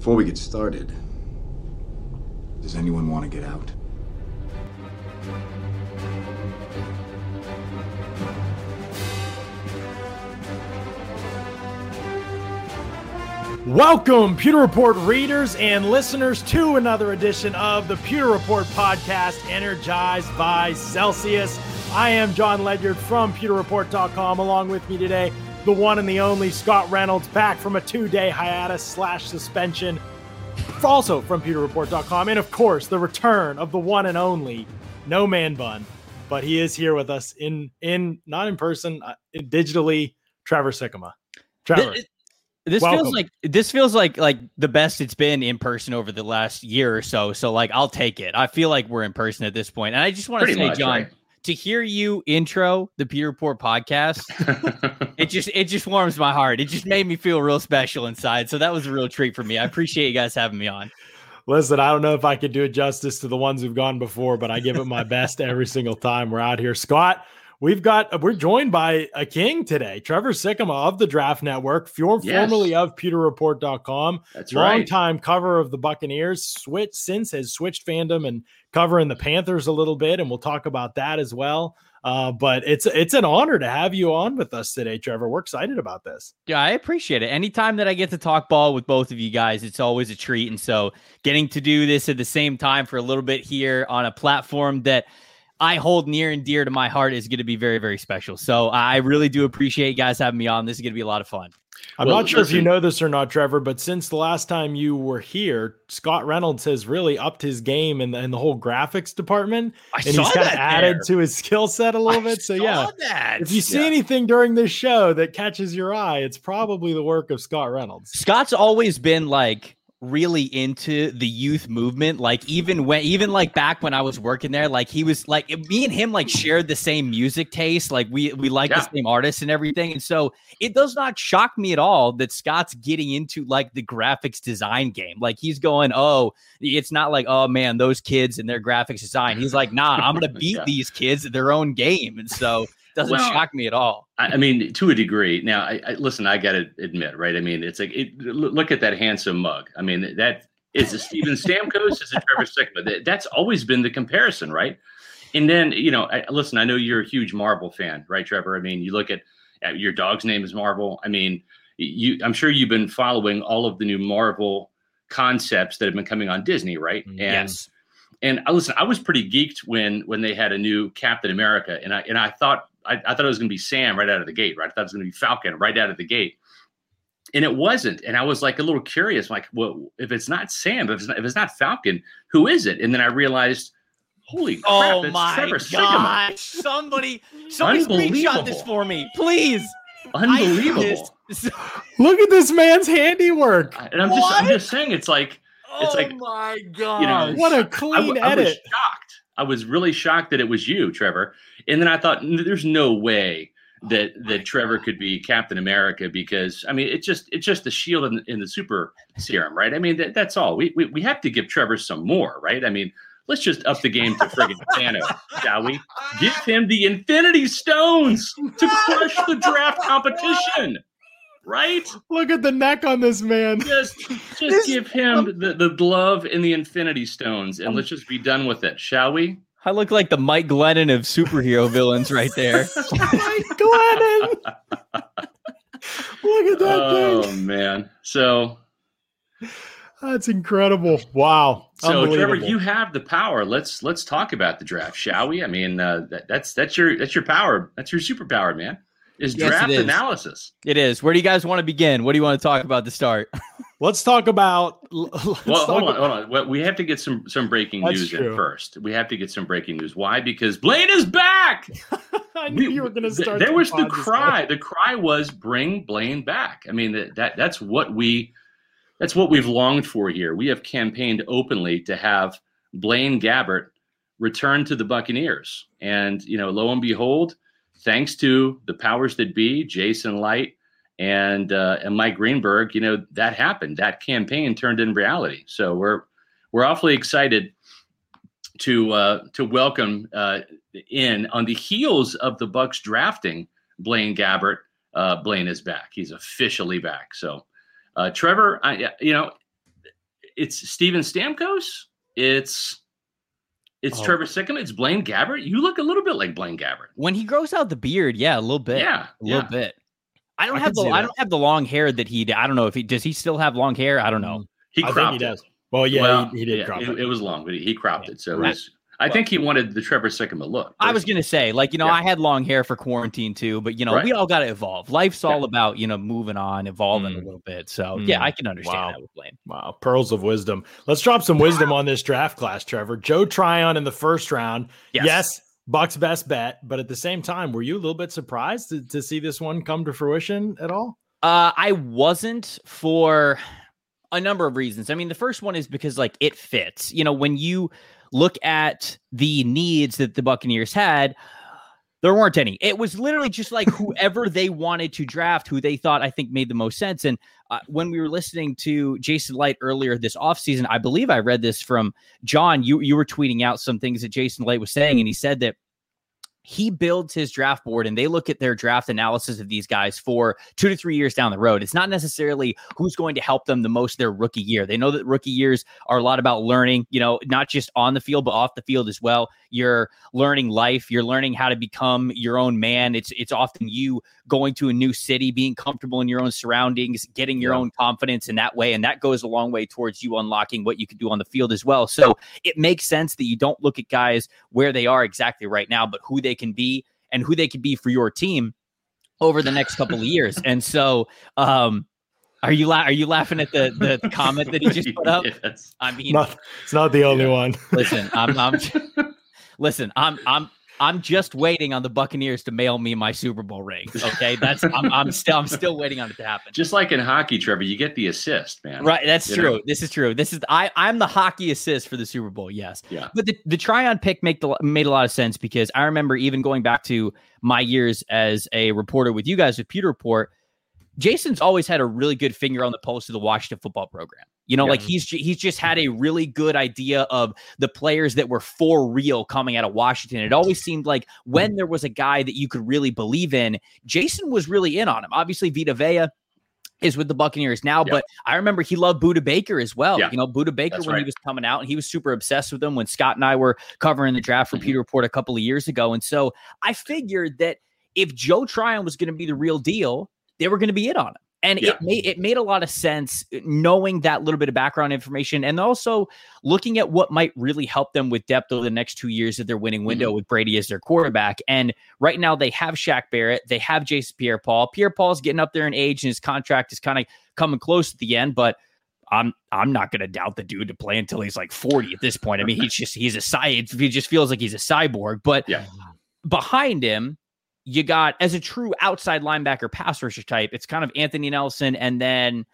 Before we get started, does anyone want to get out? Welcome, Pewter Report readers and listeners, to another edition of the Pewter Report podcast, energized by Celsius. I am John Ledyard from PewterReport.com. Along with me today, the one and the only Scott Reynolds, back from a two-day hiatus slash suspension, also from PewterReport.com. and of course, the return of the one and only No Man Bun, but he is here with us in in not in person, uh, digitally. Trevor Sikkema. Trevor. This Welcome. feels like this feels like like the best it's been in person over the last year or so. So like I'll take it. I feel like we're in person at this point. And I just want to Pretty say, much, John, right? To hear you intro the Pewter Report podcast, it just it just warms my heart. It just made me feel real special inside. So that was a real treat for me. I appreciate you guys having me on. Listen, I don't know if I could do it justice to the ones who've gone before, but I give it my best every single time we're out here. Scott, we've got we're joined by a king today, Trevor Sikkema of the Draft Network, for, Yes. formerly of PewterReport.com, That's right. longtime cover of the Buccaneers. Switch since has switched fandom and covering the Panthers a little bit, and we'll talk about that as well. Uh, but it's it's an honor to have you on with us today, Trevor. We're excited about this. Yeah, I appreciate it. Anytime that I get to talk ball with both of you guys, it's always a treat. And so getting to do this at the same time for a little bit here on a platform that I hold near and dear to my heart is going to be very, very special. So I really do appreciate you guys having me on. This is going to be a lot of fun. I'm Well, not sure if you know this or not, Trevor, but since the last time you were here, Scott Reynolds has really upped his game in the, in the whole graphics department, I and he's kind of added to his skill set a little bit. So yeah, that. if you see Yeah. anything during this show that catches your eye, it's probably the work of Scott Reynolds. Scott's always been like really into the youth movement like even when even like back when i was working there like he was like me and him like shared the same music taste like we we like Yeah. the same artists and everything and so it does not shock me at all that scott's getting into like the graphics design game like he's going oh it's not like oh man those kids and their graphics design he's like nah i'm gonna beat Yeah. these kids at their own game and so doesn't Well, shock me at all I I mean, to a degree. Now, I, I listen. I got to admit, right? I mean, it's like it, look at that handsome mug. I mean, that is a Steven Stamkos, is a Trevor Sikkema. That, that's always been the comparison, right? And then, you know, I, listen. I know you're a huge Marvel fan, right, Trevor? I mean, you look at, at your dog's name is Marvel. I mean, you. I'm sure you've been following all of the new Marvel concepts that have been coming on Disney, right? Mm, and yes and I listen, I was pretty geeked when when they had a new Captain America, and I and I thought I, I thought it was going to be Sam right out of the gate, right? I thought it was going to be Falcon right out of the gate, and it wasn't. And I was like a little curious, like, well, if it's not Sam, if it's not, if it's not Falcon, who is it? And then I realized, holy crap, Oh it's my Trevor Sikkema. god! Somebody, somebody screenshot this for me, please. unbelievable. I- Look at this man's handiwork. and I'm just I'm just saying, it's like It's oh like, my god! you know, What a I, clean w- I was edit. shocked. I was really shocked that it was you, Trevor. And then I thought, there's no way oh that that Trevor could be Captain America because I mean, it's just it's just the shield in, in the super serum, right? I mean, that, that's all. We, we we have to give Trevor some more, right? I mean, let's just up the game to friggin' Thanos, shall we? Give him the Infinity Stones to crush the draft competition, right? Look at the neck on this man. Just just This- give him the, the glove and the Infinity Stones, and um, let's just be done with it, shall we? I look like the Mike Glennon of superhero villains right there. Mike Glennon. Look at that Oh thing. Oh man. So That's incredible. Wow. so Trevor, you have the power. Let's let's talk about the draft, shall we? I mean, uh, that, that's that's your that's your power. That's your superpower, man. Is Yes, it draft is. analysis. It is. Where do you guys want to begin? What do you want to talk about to start? Let's talk about. Let's Well, talk hold on, about- hold on. We have to get some some breaking news true. in first. We have to get some breaking news. Why? Because Blaine is back. I knew We- you were going to th- start. There was the cry. The cry was bring Blaine back. I mean that, that that's what we that's what we've longed for here. We have campaigned openly to have Blaine Gabbert return to the Buccaneers, and you know, lo and behold, thanks to the powers that be, Jason Licht and uh, and Mike Greenberg, you know, that happened. That campaign turned in reality. So we're we're awfully excited to uh, to welcome uh, in on the heels of the Bucks drafting Blaine Gabbert. Uh, Blaine is back. He's officially back. So, uh, Trevor, I, you know, it's Steven Stamkos. It's it's Oh. Trevor Sikkema. It's Blaine Gabbert. You look a little bit like Blaine Gabbert. When he grows out the beard, yeah, a little bit. Yeah, a little yeah. bit. I don't I have the I don't have the long hair that he. did. I don't know if he does. He still have long hair. I don't know. He I think cropped he it. Well, yeah, well, he, he did yeah, crop it, it. it was long, but he, he cropped Yeah. it. So it was, I think he wanted the Trevor Sikkema look. I was gonna say, like, you know, Yeah. I had long hair for quarantine too, but you know, Right. we all got to evolve. Life's all about you know moving on, evolving a Mm. little bit. So Mm. yeah, I can understand Wow. that with Blaine. Wow, pearls of wisdom. Let's drop some wisdom on this draft class, Trevor. Joe Tryon in the first round. Yes. Yes, Buck's best bet, but at the same time, were you a little bit surprised to, to see this one come to fruition at all? Uh, I wasn't for a number of reasons. I mean, the first one is because like it fits. You know, when you look at the needs that the Buccaneers had, there weren't any. It was literally just like whoever they wanted to draft, who they thought I think made the most sense. And uh, when we were listening to Jason Licht earlier this offseason, I believe I read this from John. You you were tweeting out some things that Jason Licht was saying, and he said that he builds his draft board and they look at their draft analysis of these guys for two to three years down the road. It's not necessarily who's going to help them the most their rookie year. They know that rookie years are a lot about learning, you know, not just on the field, but off the field as well. You're learning life, you're learning how to become your own man. It's it's often you going to a new city, being comfortable in your own surroundings, getting your Yeah. own confidence in that way. And that goes a long way towards you unlocking what you can do on the field as well. So it makes sense that you don't look at guys where they are exactly right now, but who they can be and who they can be for your team over the next couple of years. And so, um, are you la- are you laughing at the the comment that he just put up? Yes. I mean, Not, it's not the only Yeah. one. listen, I'm, I'm listen, I'm I'm I'm just waiting on the Buccaneers to mail me my Super Bowl ring. Okay, that's I'm, I'm still I'm still waiting on it to happen. Just like in hockey, Trevor, you get the assist, man. Right, that's You true. know? This is true. This is I I'm the hockey assist for the Super Bowl. Yes. Yeah. But the the Tryon pick make the, made a lot of sense because I remember even going back to my years as a reporter with you guys with Pewter Report. Jason's always had a really good finger on the pulse of the Washington football program. You know, Yeah. like he's he's just had a really good idea of the players that were for real coming out of Washington. It always seemed like when there was a guy that you could really believe in, Jason was really in on him. Obviously, Vita Vea is with the Buccaneers now, Yeah. but I remember he loved Budda Baker as well. Yeah. You know, Budda Baker That's when he was coming out, and he was super obsessed with him when Scott and I were covering the draft for Mhm. Pewter Report a couple of years ago. And so I figured that if Joe Tryon was going to be the real deal, they were going to be it on him. And Yeah. it made it made a lot of sense knowing that little bit of background information and also looking at what might really help them with depth over the next two years of their winning window mm-hmm. with Brady as their quarterback. And right now they have Shaq Barrett, they have Jason Pierre Paul. Pierre Paul's getting up there in age and his contract is kind of coming close to the end, but I'm I'm not gonna doubt the dude to play until he's like 40 at this point. I mean, he's just he's a cy he just feels like he's a cyborg, but Yeah. behind him, you got as a true outside linebacker pass rusher type, it's kind of Anthony Nelson and then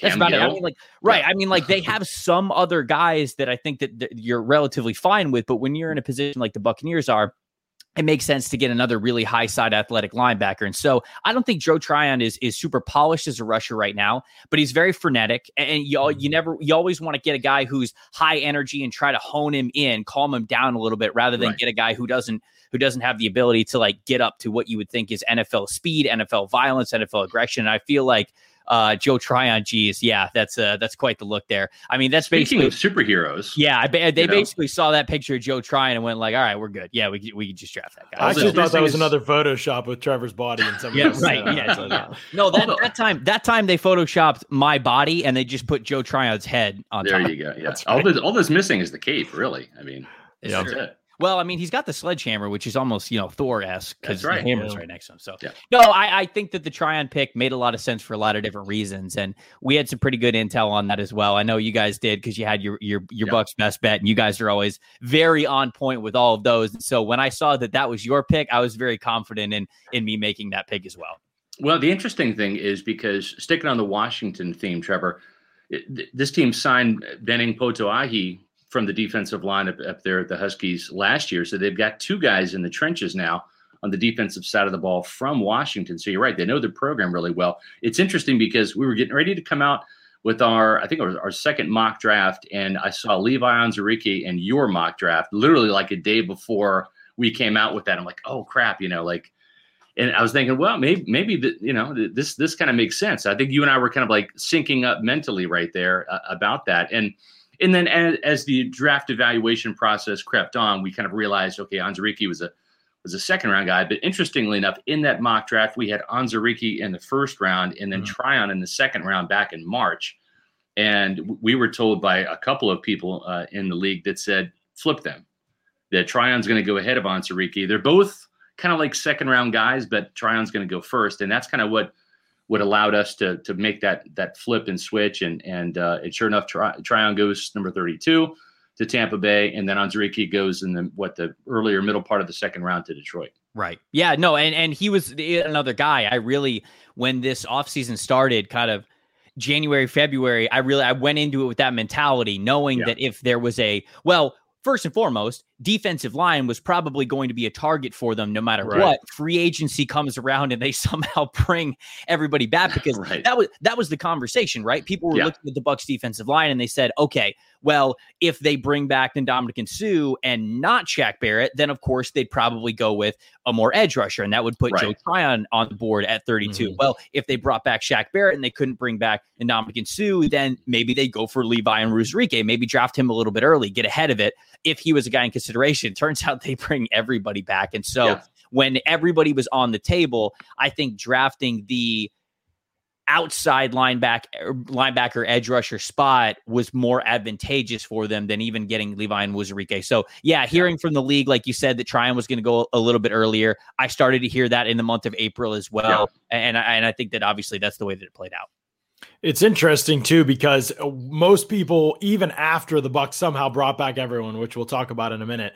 that's Cam about it. I mean, like, right. I mean, like, they have some other guys that I think that, that you're relatively fine with, but when you're in a position like the Buccaneers are, it makes sense to get another really high side athletic linebacker. And so I don't think Joe Tryon is is super polished as a rusher right now, but he's very frenetic. And you al- you mm-hmm. never you always want to get a guy who's high energy and try to hone him in, calm him down a little bit, rather than Right. get a guy who doesn't who doesn't have the ability to like get up to what you would think is NFL speed, NFL violence, NFL aggression. And I feel like uh, Joe Tryon, geez, yeah, that's uh, that's quite the look there. I mean, that's Speaking basically of superheroes, yeah. I, ba- they you know? basically saw that picture of Joe Tryon and went like, all right, we're good. Yeah, we can- we can just draft that guy. I Also, actually thought this that was is- another Photoshop with Trevor's body and some. Yeah, right. Yeah, so, yeah. No, that, that time that time they photoshopped my body and they just put Joe Tryon's head on there top. you go. Yeah, That's all right. that's all that's missing is the cape. Really, I mean, Yeah. that's it. Well, I mean, he's got the sledgehammer, which is almost you know Thor esque because right. the hammer's Yeah. right next to him. So Yeah. no, I, I think that the Tryon pick made a lot of sense for a lot of different reasons, and we had some pretty good intel on that as well. I know you guys did because you had your your your Yeah. Bucks best bet, and you guys are always very on point with all of those. And so when I saw that that was your pick, I was very confident in in me making that pick as well. Well, the interesting thing is because sticking on the Washington theme, Trevor, it, th- this team signed Benning Potoa'e from the defensive line up, up there at the Huskies last year. So they've got two guys in the trenches now on the defensive side of the ball from Washington. So you're right. They know the program really well. It's interesting because we were getting ready to come out with our, I think our, our second mock draft, and I saw Levi Onwuzurike and your mock draft literally like a day before we came out with that. I'm like, oh crap, you know, like and I was thinking, well, maybe maybe the, you know this this kind of makes sense. I think you and I were kind of like syncing up mentally right there uh, about that, and and then as, as, the draft evaluation process crept on, we kind of realized, okay, Onwuzurike was a was a second round guy, but interestingly enough, in that mock draft, we had Onwuzurike in the first round and then mm-hmm. Tryon in the second round back in March, and we were told by a couple of people uh, in the league that said flip them, that Tryon's going to go ahead of Onwuzurike. They're both kind of like second round guys, but Tryon's going to go first, and that's kind of what what allowed us to to make that that flip and switch. And and uh, and sure enough, Try, Tryon goes number thirty two to Tampa Bay, and then Onwuzurike goes in the what the earlier middle part of the second round to Detroit. Right. Yeah. No. And and he was another guy. I really when this offseason started, kind of January, February, I really I went into it with that mentality, knowing yeah. that if there was a well, first and foremost, defensive line was probably going to be a target for them no matter right. what. Free agency comes around and they somehow bring everybody back because right. that was that was the conversation, right? People were yeah. looking at the Bucks defensive line and they said, "Okay, well, if they bring back Ndamukong Suh and not Shaq Barrett, then of course they'd probably go with a more edge rusher, and that would put right. Joe Tryon on the board at 32. Mm-hmm. Well, if they brought back Shaq Barrett and they couldn't bring back Ndamukong Suh, then maybe they go for Levi and Onwuzurike, maybe draft him a little bit early, get ahead of it if he was a guy in consideration. Turns out they bring everybody back, and so. Yeah. When everybody was on the table, I think drafting the outside linebacker linebacker edge rusher spot was more advantageous for them than even getting Levi Onwuzurike. So yeah, hearing from the league, like you said, that Tryon was going to go a little bit earlier. I started to hear that in the month of April as well, yeah. and I, and I think that obviously that's the way that it played out. It's interesting too because uh, most people, even after the Bucks somehow brought back everyone, which we'll talk about in a minute,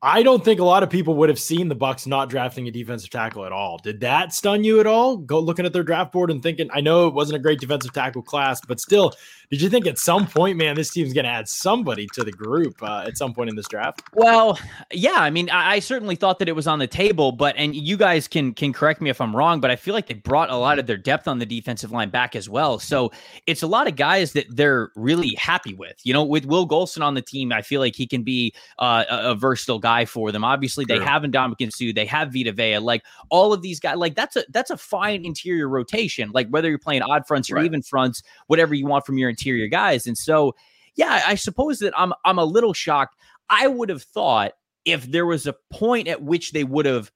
I don't think a lot of people would have seen the Bucks not drafting a defensive tackle at all. Did that stun you at all? Go looking at their draft board and thinking, I know it wasn't a great defensive tackle class, but still, did you think at some point, man, this team's going to add somebody to the group uh, at some point in this draft? Well, yeah, I mean, I, I, certainly thought that it was on the table, but and you guys can can correct me if I'm wrong, but I feel like they brought a lot of their depth on the defensive line back as well. So it's a lot of guys that they're really happy with. You know, with Will Gholston on the team, I feel like he can be uh, a, a, versatile guy for them. Obviously, sure. they have Ndamukong Suh, they have Vita Vea, like all of these guys. Like that's a that's a fine interior rotation. Like whether you're playing odd fronts or right. even fronts, whatever you want from your interior guys. And so, yeah, I suppose that I'm I'm a little shocked. I would have thought if there was a point at which they would have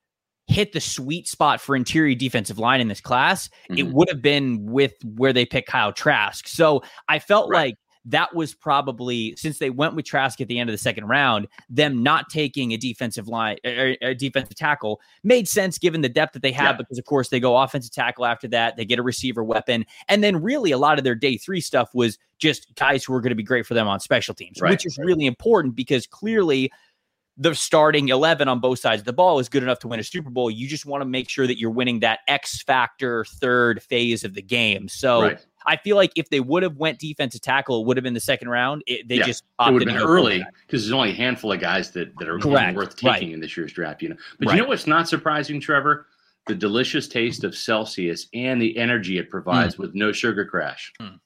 hit the sweet spot for interior defensive line in this class, mm-hmm. it would have been with where they pick Kyle Trask. So I felt right. like that was probably since they went with Trask at the end of the second round, them not taking a defensive line or a defensive tackle made sense given the depth that they have yeah. because of course they go offensive tackle after that, they get a receiver weapon, and then really a lot of their day three stuff was just guys who are going to be great for them on special teams, right, which is right. really important because clearly the starting 11 on both sides of the ball is good enough to win a Super Bowl. You just want to make sure that you're winning that X factor third phase of the game. So right. I feel like if they would have went defensive tackle, it would have been the second round. It, they yeah, just it would have been early because there's only a handful of guys that, that are worth taking right. in this year's draft. You know, but right. you know what's not surprising, Trevor? The delicious taste of Celsius and the energy it provides mm. with no sugar crash. Mm.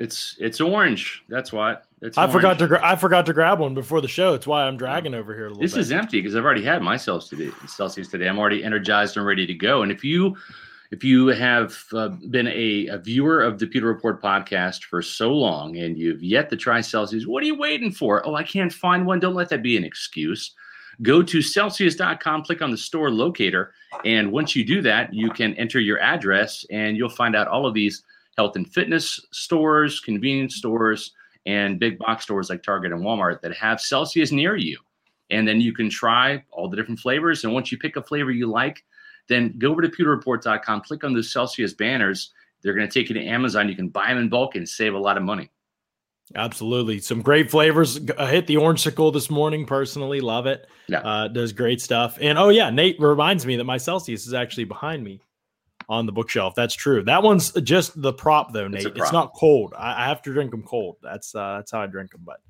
It's it's orange. That's why. It's I orange. forgot to gra- I forgot to grab one before the show. It's why I'm dragging over here a little. This bit. is empty because I've already had my today. Celsius today. I'm already energized and ready to go. And if you if you have uh, been a, a, viewer of the Pewter Report podcast for so long and you've yet to try Celsius, what are you waiting for? Oh, I can't find one. Don't let that be an excuse. Go to Celsius.com, click on the store locator, and once you do that, you can enter your address and you'll find out all of these health and fitness stores, convenience stores, and big box stores like Target and Walmart that have Celsius near you. And then you can try all the different flavors. And once you pick a flavor you like, then go over to pewterreport.com, click on the Celsius banners. They're going to take you to Amazon. You can buy them in bulk and save a lot of money. Absolutely. Some great flavors. I hit the orangesicle this morning personally. Love it. Yeah. Uh, does great stuff. And oh, yeah, Nate reminds me that my Celsius is actually behind me on the bookshelf. That's true. That one's just the prop, though, Nate. It's It's, not cold. I, I have to drink them cold. That's uh, that's how I drink them. But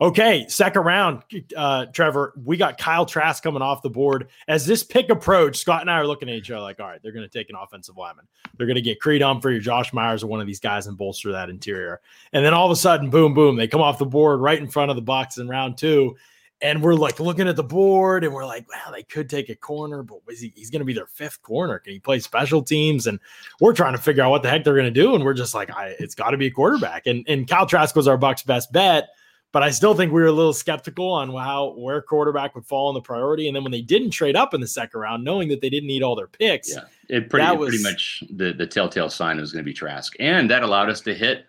okay, second round, uh, Trevor. We got Kyle Trask coming off the board. As this pick approached, Scott and I are looking at each other like, all right, they're going to take an offensive lineman. They're going to get Creed Humphrey or Josh Myers or one of these guys and bolster that interior. And then all of a sudden, boom, boom, they come off the board right in front of the box in round two. And we're like looking at the board and we're like, wow, they could take a corner, but he, he's going to be their fifth corner. Can he play special teams? And we're trying to figure out what the heck they're going to do. And we're just like, I, it's got to be a quarterback. And, and Cal Trask was our Buck's best bet. But I still think we were a little skeptical on how where quarterback would fall in the priority. And then when they didn't trade up in the second round, knowing that they didn't need all their picks, Yeah, it pretty That it pretty much the the telltale sign was going to be Trask, and that allowed us to hit.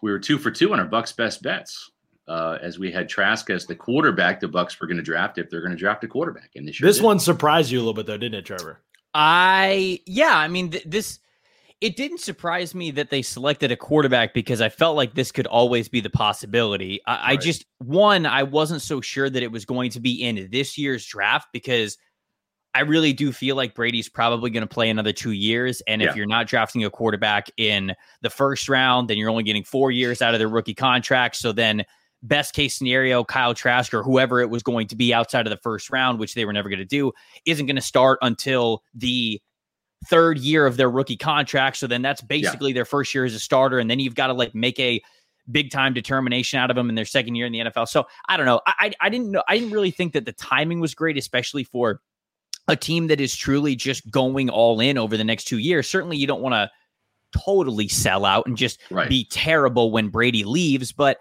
We were two for two on our Bucks best bets, uh, as we had Trask as the quarterback. The Bucks were going to draft if they're going to draft a quarterback, and this sure this did. one surprised you a little bit, though, didn't it, Trevor? I yeah, I mean th- this it didn't surprise me that they selected a quarterback because I felt like this could always be the possibility. I, I just one, I wasn't so sure that it was going to be in this year's draft because I really do feel like Brady's probably going to play another two years. And if you're not drafting a quarterback in the first round, then you're only getting four years out of their rookie contract. So then best case scenario, Kyle Trask or whoever it was going to be outside of the first round, which they were never going to do, isn't going to start until the third year of their rookie contract. So then that's basically their first year as a starter. And then you've got to like make a big time determination out of them in their second year in the NFL. So I don't know. I, I I didn't know. I didn't really think that the timing was great, especially for a team that is truly just going all in over the next two years. Certainly, you don't want to totally sell out and just Right. be terrible when Brady leaves, but.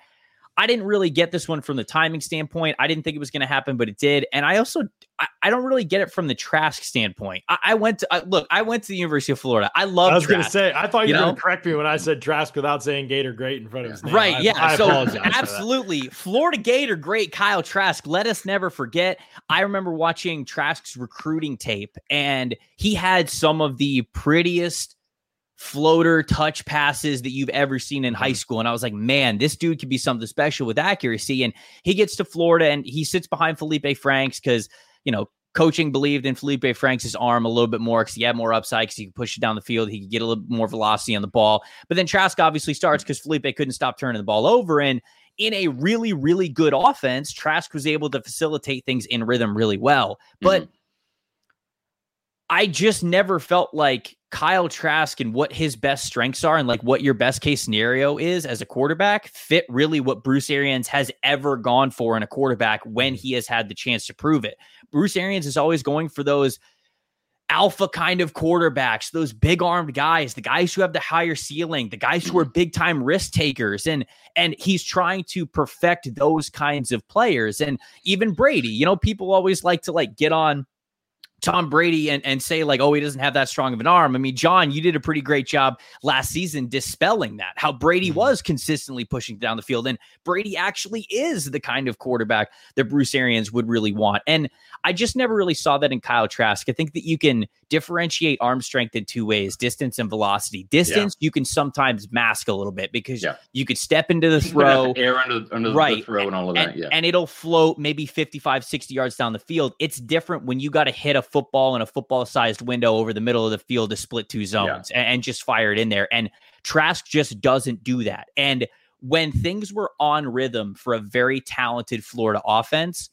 I didn't really get this one from the timing standpoint. I didn't think it was going to happen, but it did. And I also, I, I don't really get it from the Trask standpoint. I, I went to, I, look, I went to the University of Florida. I love I was going to say, I thought you, you were going to correct me when I said Trask without saying Gator great in front of his name. Right. I- yeah. I so apologize for that. absolutely. Florida Gator, great. Kyle Trask. Let us never forget. I remember watching Trask's recruiting tape, and he had some of the prettiest floater touch passes that you've ever seen in high school. And I was like, man, this dude could be something special with accuracy. And he gets to Florida and he sits behind Felipe Franks because, you know, coaching believed in Felipe Franks' arm a little bit more because he had more upside because he could push it down the field. He could get a little more velocity on the ball. But then Trask obviously starts because Felipe couldn't stop turning the ball over. And in a really, really good offense, Trask was able to facilitate things in rhythm really well. But Mhm. I just never felt like Kyle Trask and what his best strengths are and like what your best case scenario is as a quarterback fit really what Bruce Arians has ever gone for in a quarterback when he has had the chance to prove it. Bruce Arians is always going for those alpha kind of quarterbacks, those big armed guys, the guys who have the higher ceiling, the guys who are big time risk takers and and he's trying to perfect those kinds of players and even Brady, you know, people always like to like get on Tom Brady and, and say like, oh, he doesn't have that strong of an arm. I mean, John, you did a pretty great job last season dispelling that. How Brady Mhm. was consistently pushing down the field, and Brady actually is the kind of quarterback that Bruce Arians would really want. And I just never really saw that in Kyle Trask. I think that you can differentiate arm strength in two ways: distance and velocity. Distance you can sometimes mask a little bit because Yeah. you could step into the throw air under, under the Right. throw and all of and, that. Yeah, and it'll float maybe 55 60 yards down the field it's different when you got to hit a football in a football sized window over the middle of the field to split two zones and, and just fire it in there and trask just doesn't do that and when things were on rhythm for a very talented florida offense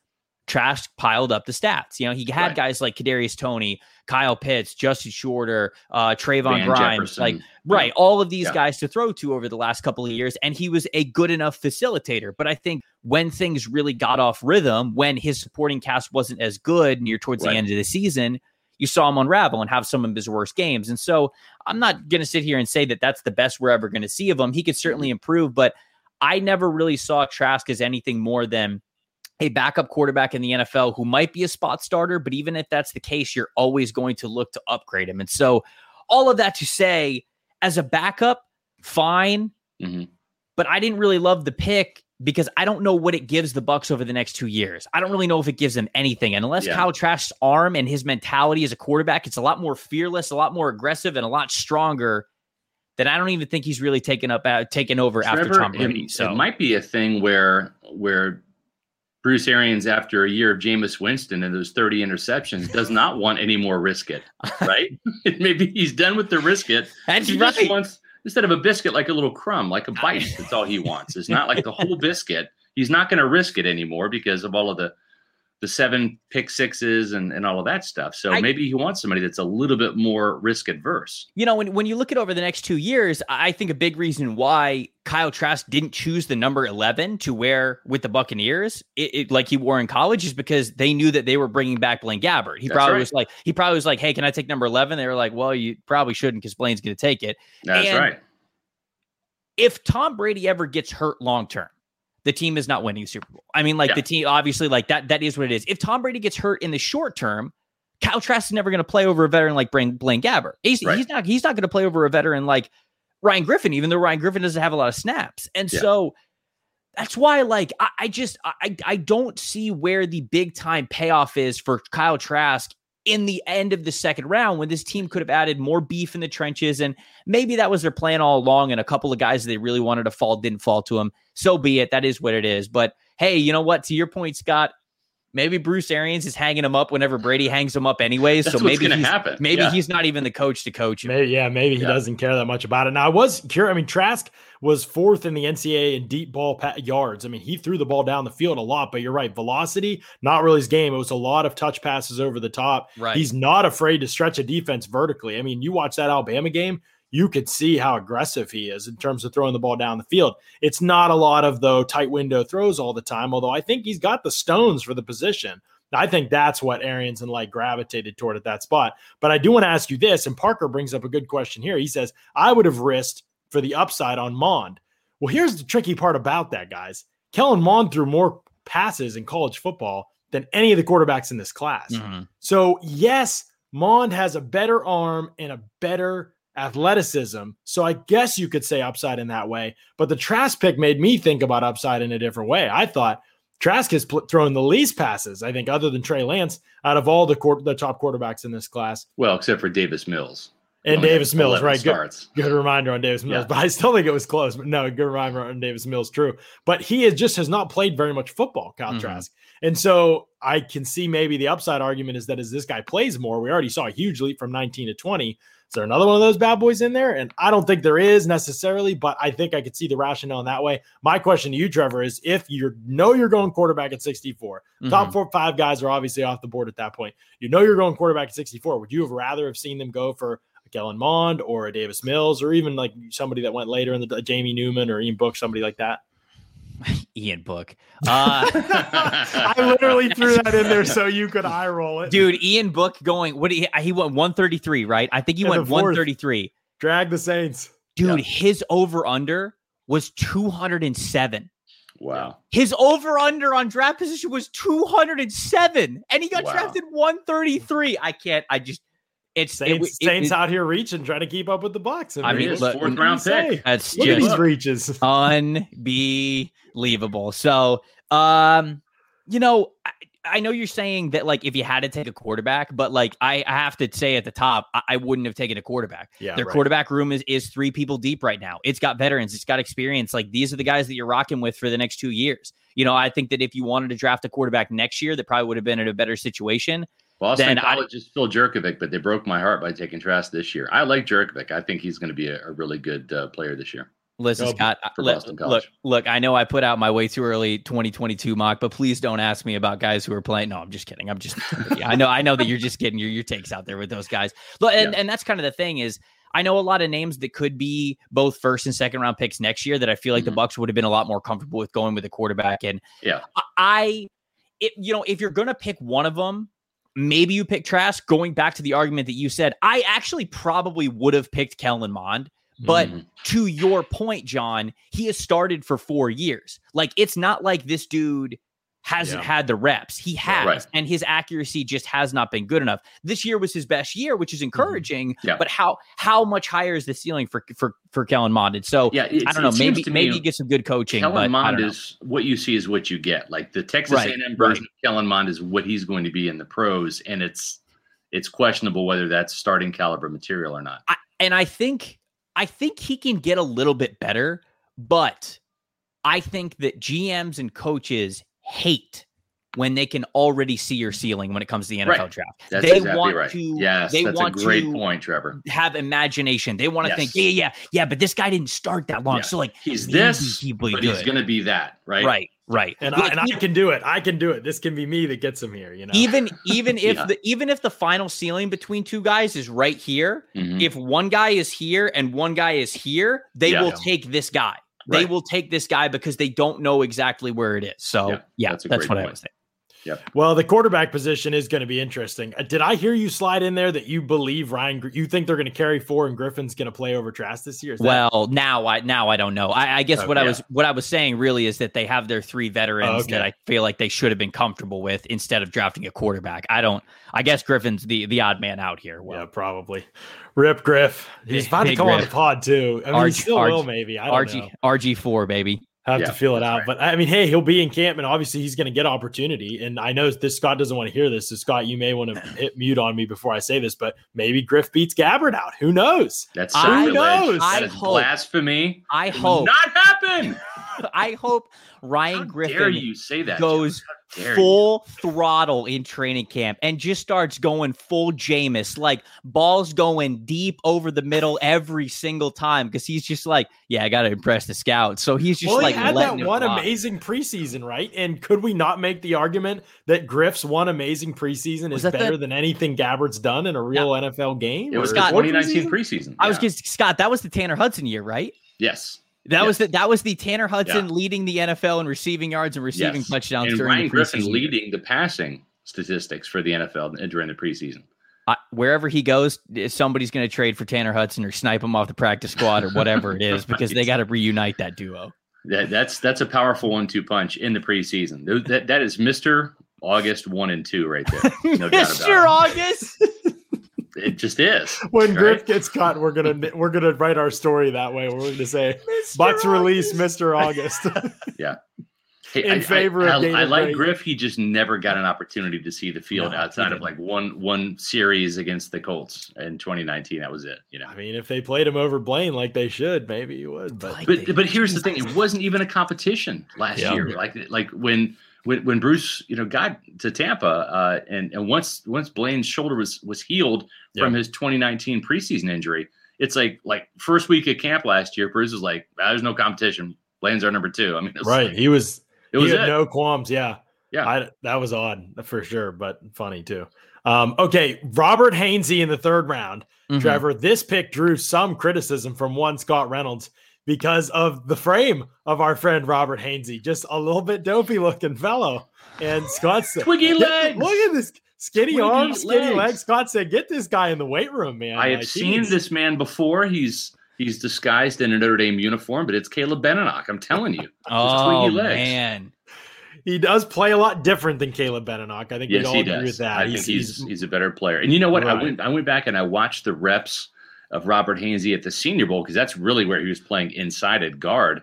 Trask piled up the stats. You know, he had Right. guys like Kadarius Toney, Kyle Pitts, Justin Shorter, uh, Trayvon Van Grimes, Jefferson, like Right. All of these Yeah. guys to throw to over the last couple of years. And he was a good enough facilitator. But I think when things really got off rhythm, when his supporting cast wasn't as good near towards Right. the end of the season, you saw him unravel and have some of his worst games. And so I'm not going to sit here and say that that's the best we're ever going to see of him. He could certainly Mm-hmm. improve, but I never really saw Trask as anything more than a backup quarterback in the NFL who might be a spot starter, but even if that's the case, you're always going to look to upgrade him. And so, all of that to say, as a backup, fine, Mhm. but I didn't really love the pick because I don't know what it gives the Bucks over the next two years. I don't really know if it gives them anything. And unless Yeah. Kyle Trask's arm and his mentality as a quarterback, it's a lot more fearless, a lot more aggressive, and a lot stronger. that I don't even think he's really taken up uh, taken over after Trevor, Tom Brady. It, So it might be a thing where where Bruce Arians, after a year of Jameis Winston and those 30 interceptions, does not want any more risk it, right? Maybe he's done with the risk it. that's he right. wants instead of a biscuit, like a little crumb, like a bite. That's all he wants. It's not like the whole biscuit. He's not going to risk it anymore because of all of the the seven pick sixes and, and all of that stuff. So I- maybe he wants somebody that's a little bit more risk adverse. you know, when, when you look at over the next two years, I think a big reason why Kyle Trask didn't choose the number 11 to wear with the Buccaneers, it, it- like he wore in college, is because they knew that they were bringing back Blaine Gabbert. He That's probably right. was like, he probably was like, hey, can I take number 11? They were like, well, you probably shouldn't because Blaine's going to take it. That's And- right. If Tom Brady ever gets hurt long term, the team is not winning the Super Bowl. I mean, like Yeah. the team, obviously, like that, that is what it is. If Tom Brady gets hurt in the short term, Kyle Trask is never going to play over a veteran like Blaine, Blaine Gabbert. He's, Right. he's not he's not going to play over a veteran like Ryan Griffin, even though Ryan Griffin doesn't have a lot of snaps. And Yeah. so that's why, like, I, I just I I don't see where the big time payoff is for Kyle Trask in the end of the second round when this team could have added more beef in the trenches and maybe that was their plan all along and a couple of guys they really wanted to fall didn't fall to them so be it. That is what it is. But hey you know what? To your point scott maybe bruce arians is hanging him up whenever brady hangs him up anyways That's so what's maybe going to he's, happen. maybe Yeah. he's not even the coach to coach him Maybe, yeah, maybe he Yeah. doesn't care that much about it. Now, I was curious. I mean, Trask was fourth in the NCAA in deep ball pa- yards. I mean, he threw the ball down the field a lot, but you're right. Velocity, not really his game. It was a lot of touch passes over the top. right He's not afraid to stretch a defense vertically. I mean, you watch that Alabama game, you could see how aggressive he is in terms of throwing the ball down the field. It's not a lot of though tight window throws all the time, although I think he's got the stones for the position. I think that's what Arians and Licht gravitated toward at that spot. But I do want to ask you this, and Parker brings up a good question here. He says, I would have risked for the upside on Mond. Well, here's the tricky part about that, guys. Kellen Mond threw more passes in college football than any of the quarterbacks in this class. Mhm. So, yes, Mond has a better arm and a better athleticism. So, I guess you could say upside in that way. But the Trask pick made me think about upside in a different way. I thought Trask has pl- thrown the least passes, I think, other than Trey Lance, out of all the quar- the top quarterbacks in this class. Well, except for Davis Mills. And Only Davis Mills, right? Good, Starts. good reminder on Davis Mills, Yeah. but I still think it was close. But no, good reminder on Davis Mills, true. But he is just has not played very much football, Kyle Mhm. Trask. And so I can see maybe the upside argument is that as this guy plays more, we already saw a huge leap from 19 to 20. Is there another one of those bad boys in there? And I don't think there is necessarily, but I think I could see the rationale in that way. My question to you, Trevor, is if you know you're going quarterback at 64, top Mhm. four, five guys are obviously off the board at that point. You know you're going quarterback at 64. Would you have rather have seen them go for a Kellen Mond or a Davis Mills or even like somebody that went later in the Jamie Newman or Ian Book, somebody like that? ian book uh I literally threw that in there so you could eye roll it. dude ian book going what he, he went 133 right i think he In went 133 drag the Saints. dude Yeah. his over under was 207 Wow. His over under on draft position was 207 and he got Wow. drafted 133. I can't, I just, it's, it, Saints, it- Saints it- out here reaching, trying to keep up with the Bucks. I mean, what- look, fourth you round say? pick. that's Look just these reaches. unbelievable. So, um, you know, I, I know you're saying that like if you had to take a quarterback, but like I, I have to say at the top, I, I wouldn't have taken a quarterback. Yeah, Their right. quarterback room is is three people deep right now. It's got veterans, it's got experience. Like these are the guys that you're rocking with for the next two years. You know, I think that if you wanted to draft a quarterback next year, that probably would have been in a better situation. Boston Then I- College is Phil Jurkovec, but they broke my heart by taking Trask this year. I like Jurkovec. I think he's going to be a, a really good uh, player this year. Listen, Go Scott. for look, Boston look, College. look. I know I put out my way too early 2022 mock, but please don't ask me about guys who are playing. No, I'm just kidding. I'm just. I know. I know that you're just getting your your takes out there with those guys. Look, and, Yeah. and that's kind of the thing is. I know a lot of names that could be both first and second round picks next year that I feel like the Mhm. Bucks would have been a lot more comfortable with going with a quarterback. And Yeah. I- I, it, you know, if you're gonna pick one of them, maybe you pick Trask. Going back to the argument that you said, I actually probably would have picked Kellen Mond. But Mhm. to your point, John, he has started for four years. Like it's not like this dude hasn't Yeah. had the reps. He has, Right. and his accuracy just has not been good enough. This year was his best year, which is mm-hmm. encouraging. Yeah. But how how much higher is the ceiling for for for Kellen Mond? And so yeah, I don't know. Maybe me maybe you get some good coaching. Kellen but Mond is what you see is what you get. Like the Texas Right, A&M version of Kellen Mond is what he's going to be in the pros, and it's it's questionable whether that's starting caliber material or not. I, and I think I think he can get a little bit better, but I think that GMs and coaches hate when they can already see your ceiling when it comes to the NFL Right. draft. That's they exactly want right. to yes, they that's want a great to point, Trevor. have imagination. They want to Yes. think, yeah, yeah, yeah, but this guy didn't start that long. Yes. So like He's this, he will be but he's going to be that, right? right, right. And, Like, I, and I can do it. I can do it. This can be me that gets him here. You know, even even if Yeah. the even if the final ceiling between two guys is right here, Mhm. if one guy is here and one guy is here, they Yeah. will take this guy. They Right. will take this guy because they don't know exactly where it is. So Yeah, yeah, that's that's, what I was would say. Well, the quarterback position is going to be interesting. Uh, Did I hear you slide in there that you believe Ryan? You think they're going to carry four and Griffin's going to play over Trask this year? Is that- Well, now I now I don't know. I, I guess Oh, what I was what I was saying really is that they have their three veterans Oh, okay. that I feel like they should have been comfortable with instead of drafting a quarterback. I don't. I guess Griffin's the the odd man out here. Well, yeah, probably. Rip Griff. He's Big- about to big come on the pod too. I mean, he RG still will maybe. I don't know. RG RG four baby. Have Yeah, to feel it out. right. But I mean, hey, he'll be in camp, and obviously he's going to get opportunity. And I know this Scott doesn't want to hear this, so Scott, you may want to hit mute on me before I say this, but maybe Griff beats Gabbert out. Who knows? That's I- sacrilege. knows? I is hope- blasphemy. I It hope. not happen. I hope Ryan How Griffin dare you say that? goes Joe? How dare you? full throttle in training camp and just starts going full Jameis, like balls going deep over the middle every single time because he's just like, yeah, I got to impress the scouts. So he's just well, like he had letting that one fly. amazing preseason, right? And could we not make the argument that Griff's one amazing preseason Was is that the- better than anything Gabbert's done in a real NFL game? It was Scott- 2019 preseason. I was just Scott. That was the Tanner Hudson year, right? yes. That was the that was the Tanner Hudson Yeah. leading the NFL in receiving yards and receiving Yes. touchdowns And during Ryan the Griffin leading the passing statistics for the NFL during the preseason. I, wherever he goes, eh, somebody's going to trade for Tanner Hudson or snipe him off the practice squad or whatever it is because they got to reunite that duo. That, that's that's a powerful one-two punch in the preseason. That that is Mister August one and two right there. No Mr. August. it. It just is. when right? Griff gets cut, we're gonna we're gonna write our story that way. We're gonna say Bucks release Mr. August. Hey, in favor of I, I like Gray. Griff. He just never got an opportunity to see the field No, outside of like one one series against the Colts in 2019. That was it. You know. I mean, if they played him over Blaine like they should, maybe he would. But Like- But but here's the thing: it wasn't even a competition last Yeah. year. Like like when when when Bruce you know got to Tampa, uh, and and once once Blaine's shoulder was was healed from his 2019 preseason injury, it's like like first week of camp last year, Bruce was like, "Ah, "There's no competition. Blaine's our number two. I mean, it was right, like- he was it was had it. no qualms. Yeah, Yeah. I, that was odd for sure, but funny too. Um, okay, Robert Hainsey in the third round. Mhm. Trevor, this pick drew some criticism from one Scott Reynolds because of the frame of our friend Robert Hainsey, just a little bit dopey looking fellow. And Scott said, Twiggy "Get- legs. Look at this skinny Twiggy arms, skinny legs. legs. Scott said, "Get this guy in the weight room, man." I have Like, seen needs- this man before. He's he's disguised in a Notre Dame uniform, but it's Caleb Benenoch. I'm telling you. Oh twiggy legs. man, He does play a lot different than Caleb Benenoch. I think we all agree does. with that. I think he's, he's a better player. And you know what? I went I went back and I watched the reps of Robert Hainsey at the Senior Bowl because that's really where he was playing inside at guard,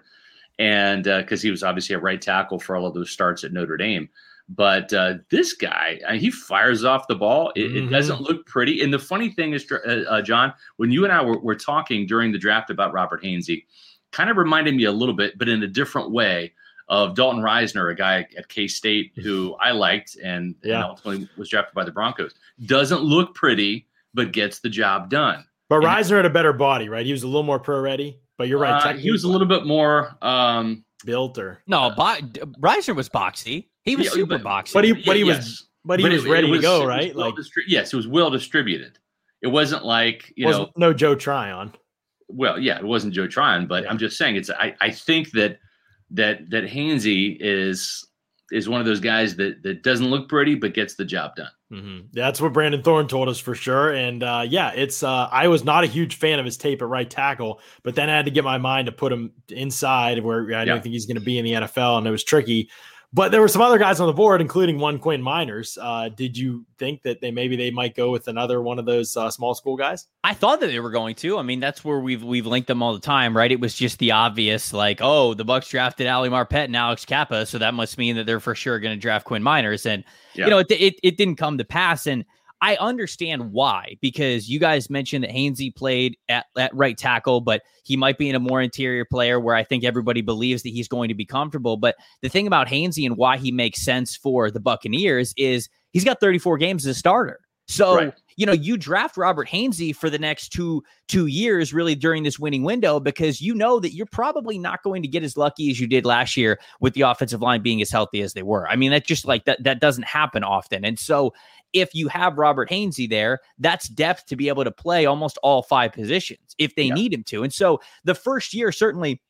and because he was obviously a right tackle for all of those starts at Notre Dame. But uh, this guy, uh, he fires off the ball. It, it Mhm. doesn't look pretty. And the funny thing is, uh, uh, John, when you and I were, were talking during the draft about Robert Hainsey, kind of reminded me a little bit, but in a different way, of Dalton Risner, a guy at K State who I liked and, and ultimately was drafted by the Broncos. Doesn't look pretty, but gets the job done. But And- Risner had a better body, right? He was a little more pro ready. But you're right. Uh, he was a little bit more. Um, built or no, bo- Risner was boxy. He was Yeah, super but- boxy. But he- but he was- yes. but he But was it- it ready to go, right? well Like distri- yes, it was well distributed. It wasn't like you was know. no Joe Tryon. Well, yeah, it wasn't Joe Tryon, but Yeah. I'm just saying it's. I, I think that that that Hainsey is is one of those guys that that doesn't look pretty but gets the job done. Mhm. That's what Brandon Thorne told us for sure. And uh, yeah, it's uh, I was not a huge fan of his tape at right tackle, but then I had to get my mind to put him inside where I Yeah. don't think he's going to be in the NFL, and it was tricky. But there were some other guys on the board, including one Quinn Meinerz. Uh, did you think that they maybe they might go with another one of those uh, small school guys? I thought that they were going to. I mean, that's where we've we've linked them all the time, right? It was just the obvious, like, oh, the Bucks drafted Ali Marpet and Alex Cappa, so that must mean that they're for sure going to draft Quinn Meinerz, and Yeah. you know, it, it it didn't come to pass. And I understand why, because you guys mentioned that Hainsey played at, at right tackle, but he might be in a more interior player where I think everybody believes that he's going to be comfortable. But the thing about Hainsey and why he makes sense for the Buccaneers is he's got 34 games as a starter. So, right. you know, you draft Robert Hainsey for the next two two years, really during this winning window, because you know that you're probably not going to get as lucky as you did last year with the offensive line being as healthy as they were. I mean, that just like that that doesn't happen often. And so if you have Robert Hainsey there, that's depth to be able to play almost all five positions if they yeah. need him to. And so the first year, certainly,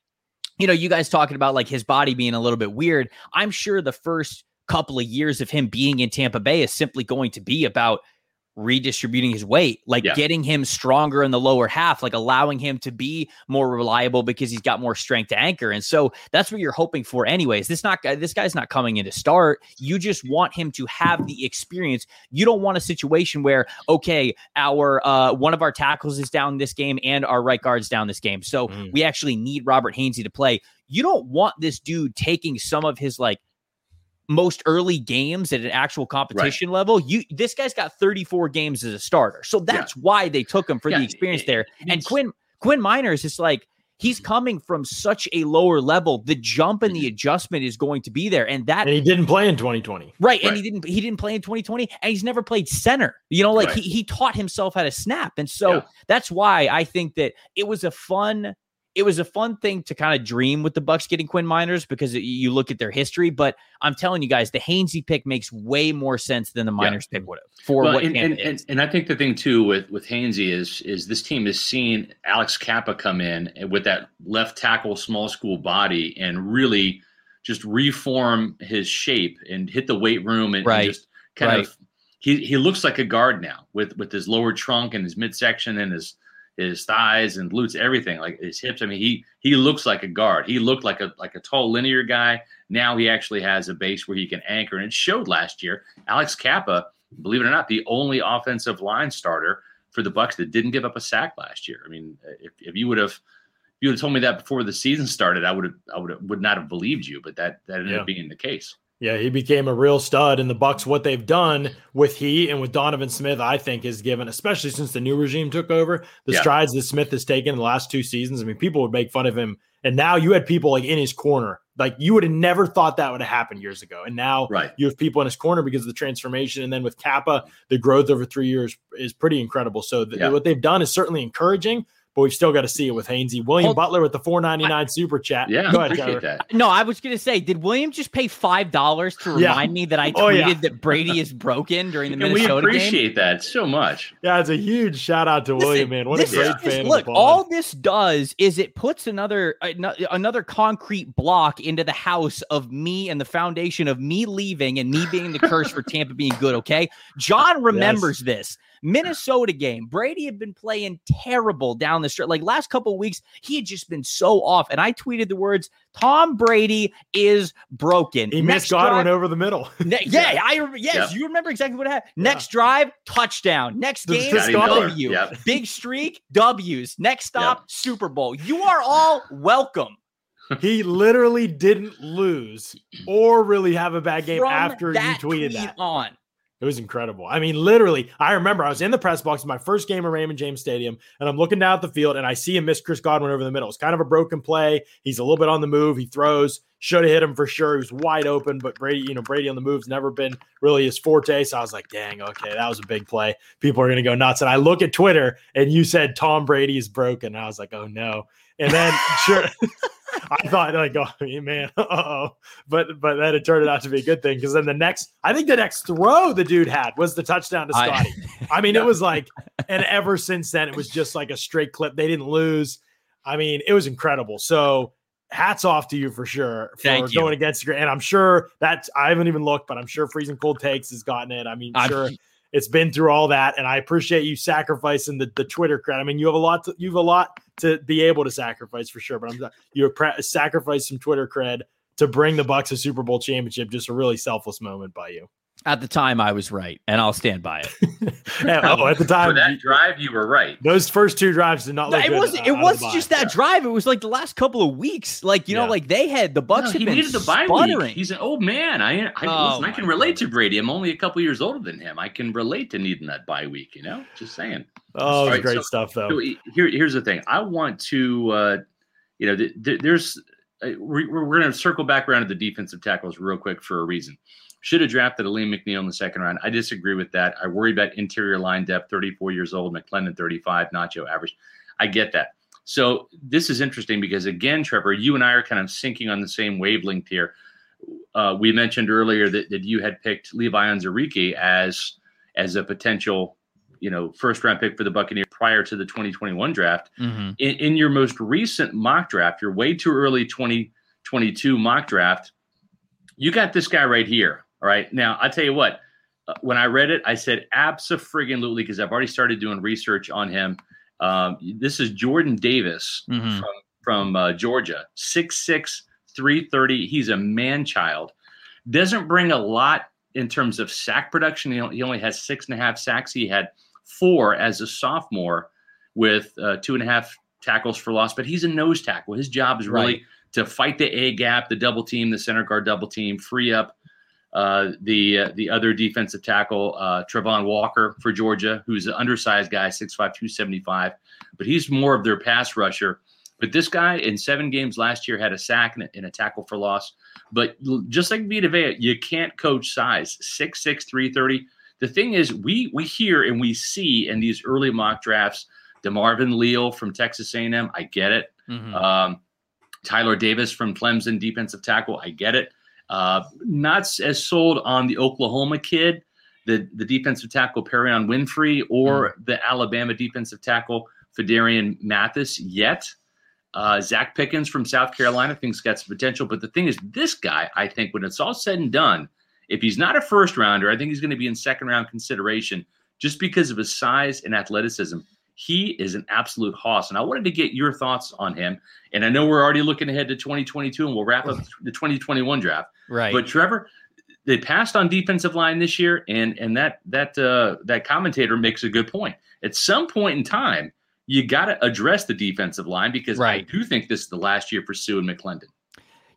you know, you guys talking about like his body being a little bit weird. I'm sure the first couple of years of him being in Tampa Bay is simply going to be about redistributing his weight, like yeah. getting him stronger in the lower half, like allowing him to be more reliable because he's got more strength to anchor. And so that's what you're hoping for, anyways. This not this guy's not coming in to start. You just want him to have the experience. You don't want a situation where okay, our uh, one of our tackles is down this game and our right guard's down this game, so mm. we actually need Robert Hainsey to play. You don't want this dude taking some of his like most early games at an actual competition right. level. You this guy's got 34 games as a starter. So that's yeah. why they took him for yeah. the experience there. And Quinn Quinn Meinerz is like he's coming from such a lower level. The jump and the mm-hmm. adjustment is going to be there. And that and he didn't play in 2020. Right. And he didn't he didn't play in 2020 and he's never played center. You know, like right. he, he taught himself how to snap. And so yeah. that's why I think that it was a fun it was a fun thing to kind of dream with the Bucks getting Quinn Meinerz because it, you look at their history. But I'm telling you guys, the Hainsey pick makes way more sense than the Meinerz yeah. pick would have for well, what and, and, and, and, I think the thing too with with Hainsey is is this team has seen Alex Cappa come in with that left tackle small school body and really just reform his shape and hit the weight room and, right. and just kind right. of he he looks like a guard now with with his lower trunk and his midsection and his his thighs and glutes, everything, like his hips. I mean, he he looks like a guard. He looked like a like a tall linear guy. Now he actually has a base where he can anchor, and it showed last year. Alex Cappa, believe it or not, the only offensive line starter for the Bucks that didn't give up a sack last year. I mean, if, if you would have if you would have told me that before the season started, I would have I would have, would not have believed you, but that that ended yeah. up being the case. Yeah, he became a real stud. And the Bucks, what they've done with he and with Donovan Smith, I think, is given, especially since the new regime took over, the yeah. strides that Smith has taken in the last two seasons. I mean, people would make fun of him, and now you had people like in his corner. Like you would have never thought that would have happened years ago, and now right. you have people in his corner because of the transformation. And then with Cappa, the growth over three years is pretty incredible. So the, yeah. what they've done is certainly encouraging but we've still got to see it with Hainsey. William Hold, Butler with the four ninety nine super chat. Yeah, Go ahead, appreciate that. No, I was going to say, did William just pay five dollars to remind yeah. me that I tweeted oh, yeah. that Brady is broken during the Minnesota and we appreciate game? that so much. Yeah, it's a huge shout out to Listen, William, man. What a great fan! Look, all this does is it puts another uh, another concrete block into the house of me and the foundation of me leaving and me being the curse for Tampa being good. Okay, John remembers yes. this. Minnesota game, Brady had been playing terrible down the stretch. Like last couple weeks, he had just been so off. And I tweeted the words, Tom Brady is broken. He Next missed Godwin drive, over the middle. ne- yeah, I yes, yep. you remember exactly what happened. Next yeah. drive, touchdown. Next game, W. Yep. Big streak, W's. Next stop, yep. Super Bowl. You are all welcome. he literally didn't lose or really have a bad game From after you tweeted that. On it was incredible. I mean, literally, I remember I was in the press box, in my first game at Raymond James Stadium, and I'm looking down at the field and I see him miss Chris Godwin over the middle. It's kind of a broken play. He's a little bit on the move. He throws, should have hit him for sure. He was wide open, but Brady, you know, Brady on the move's never been really his forte. So I was like, dang, okay, that was a big play. People are going to go nuts. And I look at Twitter and you said Tom Brady is broken. I was like, oh no. And then sure. I thought like, oh man, oh. But but then it turned out to be a good thing because then the next, I think the next throw the dude had was the touchdown to Scotty. I, I mean, it was like, and ever since then, it was just like a straight clip. They didn't lose. I mean, it was incredible. So hats off to you for sure for Thank going you. against your and I'm sure that I haven't even looked, but I'm sure freezing cold takes has gotten it. I mean, I'm, sure it's been through all that, and I appreciate you sacrificing the, the Twitter credit. I mean, you have a lot to, you have a lot to be able to sacrifice for sure, but I'm you pre- sacrificed some Twitter cred to bring the Bucks a Super Bowl championship. Just a really selfless moment by you. At the time, I was right, and I'll stand by it. oh, at the For time, that drive, you were right. those first two drives did not look. it wasn't. It was box. just that drive. It was like the last couple of weeks. Like you know, like they had the Bucks No, had he been needed the bye sputtering. week. He's an old man. I I, Oh, listen, I can my relate to Brady. I'm only a couple years older than him. I can relate to needing that bye week. You know, just saying. Oh, it All right, great so- stuff though. So here, here's the thing. I want to, uh, you know, th- th- there's uh, we- we're, we're going to circle back around to the defensive tackles real quick for a reason. Should have drafted a Liam McNeil in the second round. I disagree with that. I worry about interior line depth. 34 years old, McClendon 35, Nacho average. I get that. So this is interesting because again, Trevor, you and I are kind of syncing on the same wavelength here. Uh, we mentioned earlier that, that you had picked Levi Onwuzurike as as a potential, you know, first round pick for the Buccaneers prior to the 2021 draft. Mhm. In, in your most recent mock draft, your way too early 2022 mock draft, you got this guy right here. All right. Now, I tell you what, uh, when I read it, I said absolutely because I've already started doing research on him. Um, this is Jordan Davis Mhm. from, from uh, Georgia, 6'6, 330. He's a man child. Doesn't bring a lot in terms of sack production. He only, he only has six and a half sacks. He had four as a sophomore with uh, two and a half tackles for loss, but he's a nose tackle. His job is really Right. to fight the A gap, the double team, the center guard double team, free up uh, the uh, the other defensive tackle, uh, Travon Walker for Georgia, who's an undersized guy, 6'5", 275, but he's more of their pass rusher. But this guy in seven games last year had a sack and a, and a tackle for loss. But just like Vita Vea, you can't coach size, 6'6", 330. The thing is, we we hear and we see in these early mock drafts, DeMarvin Leal from Texas A&M, I get it. Mhm. Um, Tyler Davis from Clemson, defensive tackle. I get it. Uh, not as sold on the Oklahoma kid, the, the defensive tackle Perrion Winfrey, or the Alabama defensive tackle Phidarian Mathis yet. Uh, Zacch Pickens from South Carolina thinks got some potential. But the thing is, this guy, I think, when it's all said and done, if he's not a first rounder, I think he's going to be in second round consideration just because of his size and athleticism. He is an absolute hoss. And I wanted to get your thoughts on him. And I know we're already looking ahead to 2022 and we'll wrap up the 2021 draft. Right. But Trevor, they passed on defensive line this year, and and that that uh, that commentator makes a good point. At some point in time, you got to address the defensive line because Right. I do think this is the last year for Suh and McClendon.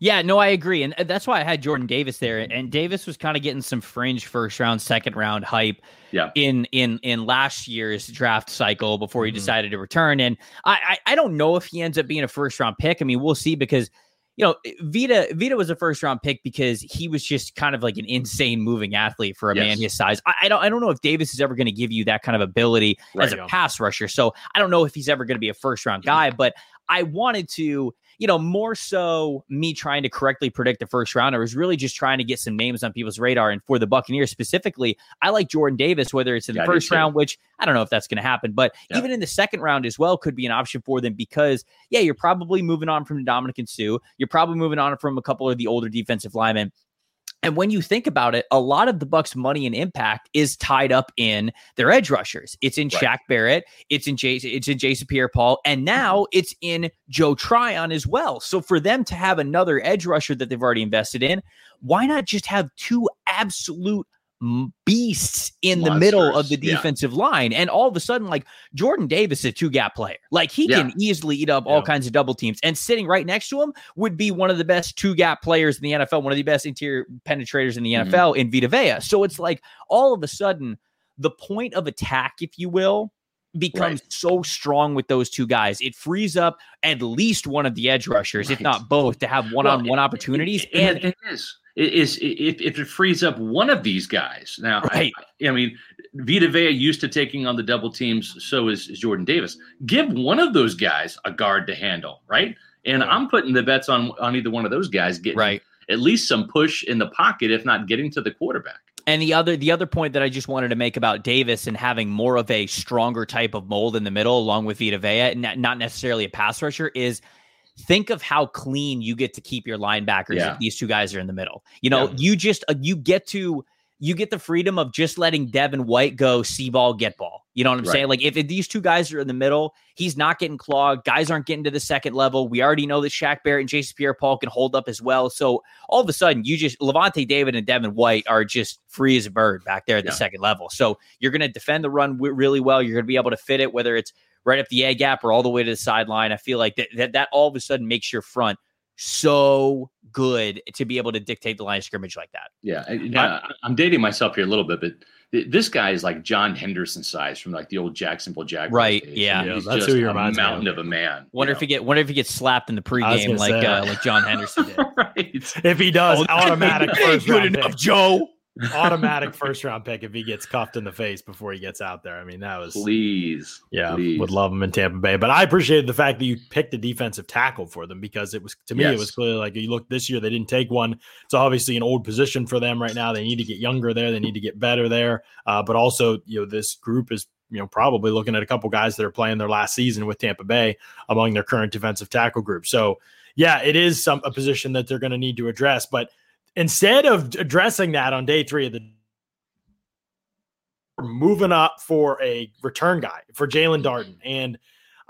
Yeah, no, I agree, and that's why I had Jordan Davis there. And Davis was kind of getting some fringe first round, second round hype. Yeah. In in in last year's draft cycle before he Mhm. decided to return, and I, I I don't know if he ends up being a first round pick. I mean, we'll see because you know eh, Vita Vita was a first round pick because he was just kind of like an insane moving athlete for a man his size. I, I don't I don't know if Davis is ever going to give you that kind of ability Right. as a pass rusher. So I don't know if he's ever going to be a first round guy, but I wanted to, you know, more so me trying to correctly predict the first round. I was really just trying to get some names on people's radar. And for the Buccaneers specifically, I like Jordan Davis, whether it's in Yeah, the first round, which I don't know if that's going to happen, but Yeah. even in the second round as well could be an option for them because, yeah, you're probably moving on from Ndamukong Suh. You're probably moving on from a couple of the older defensive linemen. And when you think about it, a lot of the Bucks' money and impact is tied up in their edge rushers. It's in Right. Shaq Barrett, it's in Jason, it's in Jason Pierre-Paul, and mm-hmm. now it's in Joe Tryon as well. So for them to have another edge rusher that they've already invested in, why not just have two absolute beasts in the middle of the Monsters, yeah. defensive line? And all of a sudden, like Jordan Davis is a two-gap player. Like he Yeah. can easily eat up all Yeah. kinds of double teams. And sitting right next to him would be one of the best two-gap players in the NFL, one of the best interior penetrators in the Mhm. NFL in Vita Vea. So it's like all of a sudden the point of attack, if you will, becomes Right. so strong with those two guys. It frees up at least one of the edge rushers, if not both, to have one-on-one opportunities. And, And the thing is, it is if, if it frees up one of these guys. Now, I- Right. I, mean, Vita Vea used to taking on the double teams. So is, is Jordan Davis. Give one of those guys a guard to handle, right? And. I'm putting the bets on on either one of those guys getting right. at least some push in the pocket, if not getting to the quarterback. And the other the other point that I just wanted to make about Davis and having more of a stronger type of mold in the middle, along with Vita Vea, and not necessarily a pass rusher, is think of how clean you get to keep your linebackers Yeah. if these two guys are in the middle. You know, Yeah. you just uh, you get to you get the freedom of just letting Devin White go see ball, get ball. You know what I'm Right. saying? Like if, if these two guys are in the middle, he's not getting clogged. Guys aren't getting to the second level. We already know that Shaq Barrett and Jason Pierre Paul can hold up as well. So all of a sudden, you just Lavonte David and Devin White are just free as a bird back there at the second level. So you're going to defend the run w- really well. You're going to be able to fit it, whether it's right up the A gap or all the way to the sideline. I feel like that, that that all of a sudden makes your front so good to be able to dictate the line of scrimmage like that. Yeah, I, now, I'm dating myself here a little bit, but th- this guy is like John Henderson size from like the old Jacksonville Jaguars. Right, days. yeah. I mean, Yeah, he's that's just who he a reminds me of. mountain of a man. Wonder you if he get wonder if he gets slapped in the pregame like uh, like John Henderson did. right. If he does, Oh, automatic first good round enough, pick. Joe. Automatic first round pick if he gets cuffed in the face before he gets out there. I mean, that was Please, yeah, please. would love him in Tampa Bay. But I appreciated the fact that you picked a defensive tackle for them because it was to me it was clearly like you look this year they didn't take one. It's obviously an old position for them right now. They need to get younger there. They need to get better there. Uh, but also you know this group is you know probably looking at a couple guys that are playing their last season with Tampa Bay among their current defensive tackle group. So yeah, it is some a position that they're going to need to address. But instead of addressing that on day three of the moving up for a return guy for Jaelon Darden. And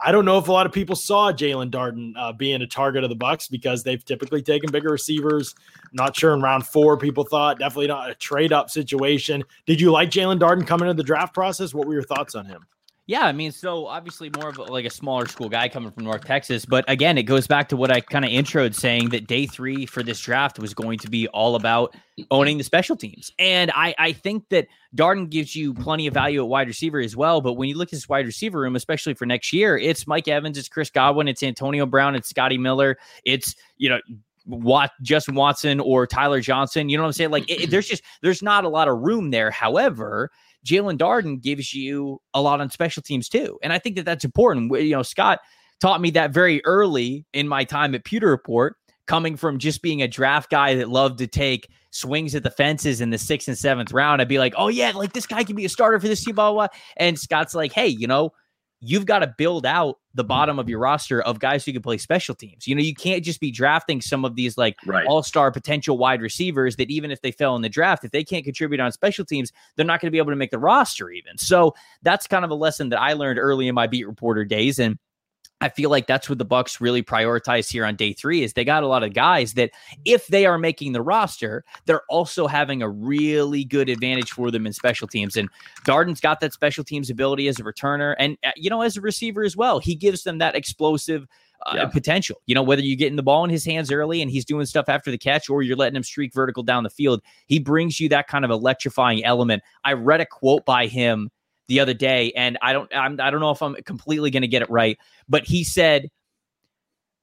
I don't know if a lot of people saw Jaelon Darden uh, being a target of the Bucks because they've typically taken bigger receivers. Not sure in round four, people thought definitely not a trade up situation. Did you like Jaelon Darden coming into the draft process? What were your thoughts on him? Yeah, I mean, so obviously more of a, like a smaller school guy coming from North Texas, but again, it goes back to what I kind of introed saying that day three for this draft was going to be all about owning the special teams, and I I think that Darden gives you plenty of value at wide receiver as well. But when you look at this wide receiver room, especially for next year, it's Mike Evans, it's Chris Godwin, it's Antonio Brown, it's Scotty Miller, it's you know. Wat Justin Watson or Tyler Johnson, you know what I'm saying? Like, it, there's just there's not a lot of room there. However, Jaelon Darden gives you a lot on special teams too. And I think that that's important. You know, Scott taught me that very early in my time at Pewter Report, coming from just being a draft guy that loved to take swings at the fences in the sixth and seventh round. I'd be like, oh, yeah, like this guy can be a starter for this team, blah, blah, blah. And Scott's like, hey, you know, you've got to build out the mm-hmm. bottom of your roster of guys who can play special teams. You know, you can't just be drafting some of these like right. all star potential wide receivers that even if they fell in the draft, if they can't contribute on special teams, they're not going to be able to make the roster even. So that's kind of a lesson that I learned early in my beat reporter days. And I feel like that's what the Bucks really prioritize here on day three is they got a lot of guys that if they are making the roster, they're also having a really good advantage for them in special teams. And Darden's got that special teams ability as a returner and uh, you know as a receiver as well. He gives them that explosive uh, Yeah. potential. You know, whether you're getting the ball in his hands early and he's doing stuff after the catch, or you're letting him streak vertical down the field, he brings you that kind of electrifying element. I read a quote by him the other day, and I don't, I'm, I don't know if I'm completely going to get it right, but he said,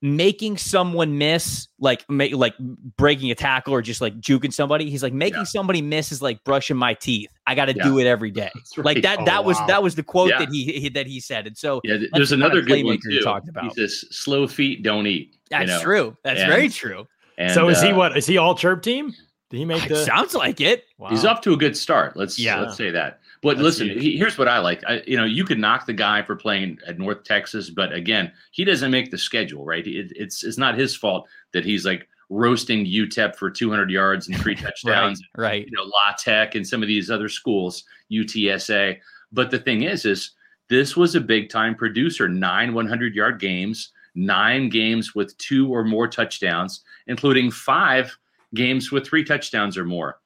making someone miss, like, ma- like breaking a tackle or just like juking somebody. He's like, making Yeah. somebody miss is like brushing my teeth. I got to Yeah. do it every day. Right. Like that. Oh, that was wow. that was the quote Yeah. that he, he that he said, and so Yeah, there's the kind of another good one too. talked about. He says, "Slow feet don't eat." you that's know? true. That's And- very true. And, so is he uh, what? Is he all chirp team? Did he make the? sounds like it. He's Wow. off to a good start. Let's Yeah. let's say that. But That's listen, he, here's what I like. I, you know, you could knock the guy for playing at North Texas, but again, he doesn't make the schedule, right? It, it's it's not his fault that he's like roasting UTEP for 200 yards and three touchdowns. right, Right. you know, La Tech and some of these other schools, UTSA. But the thing is, is this was a big time producer, nine 100 yard games, nine games with two or more touchdowns, including five games with three touchdowns or more.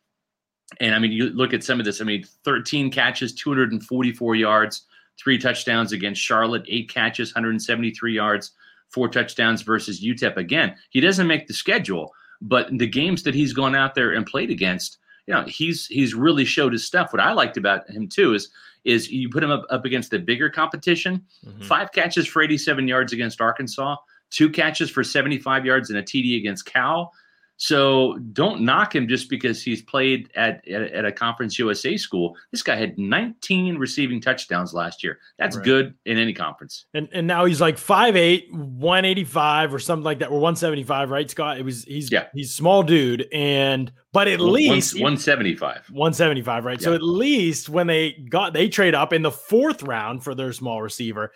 And I mean, you look at some of this, I mean, 13 catches, 244 yards, three touchdowns against Charlotte, eight catches, 173 yards, four touchdowns versus UTEP. Again, he doesn't make the schedule, but the games that he's gone out there and played against, you know, he's he's really showed his stuff. What I liked about him too is is you put him up, up against the bigger competition, Mhm. five catches for 87 yards against Arkansas, two catches for 75 yards and a TD against Cal. So don't knock him just because he's played at, at, at a Conference USA school. This guy had 19 receiving touchdowns last year. That's Right. good in any conference. And and now he's like 5'8, 185 or something like that, or 175, right, Scott? It was he's Yeah. he's small dude, and but at least 175. 175, right? So at least when they got they trade up in the fourth round for their small receiver,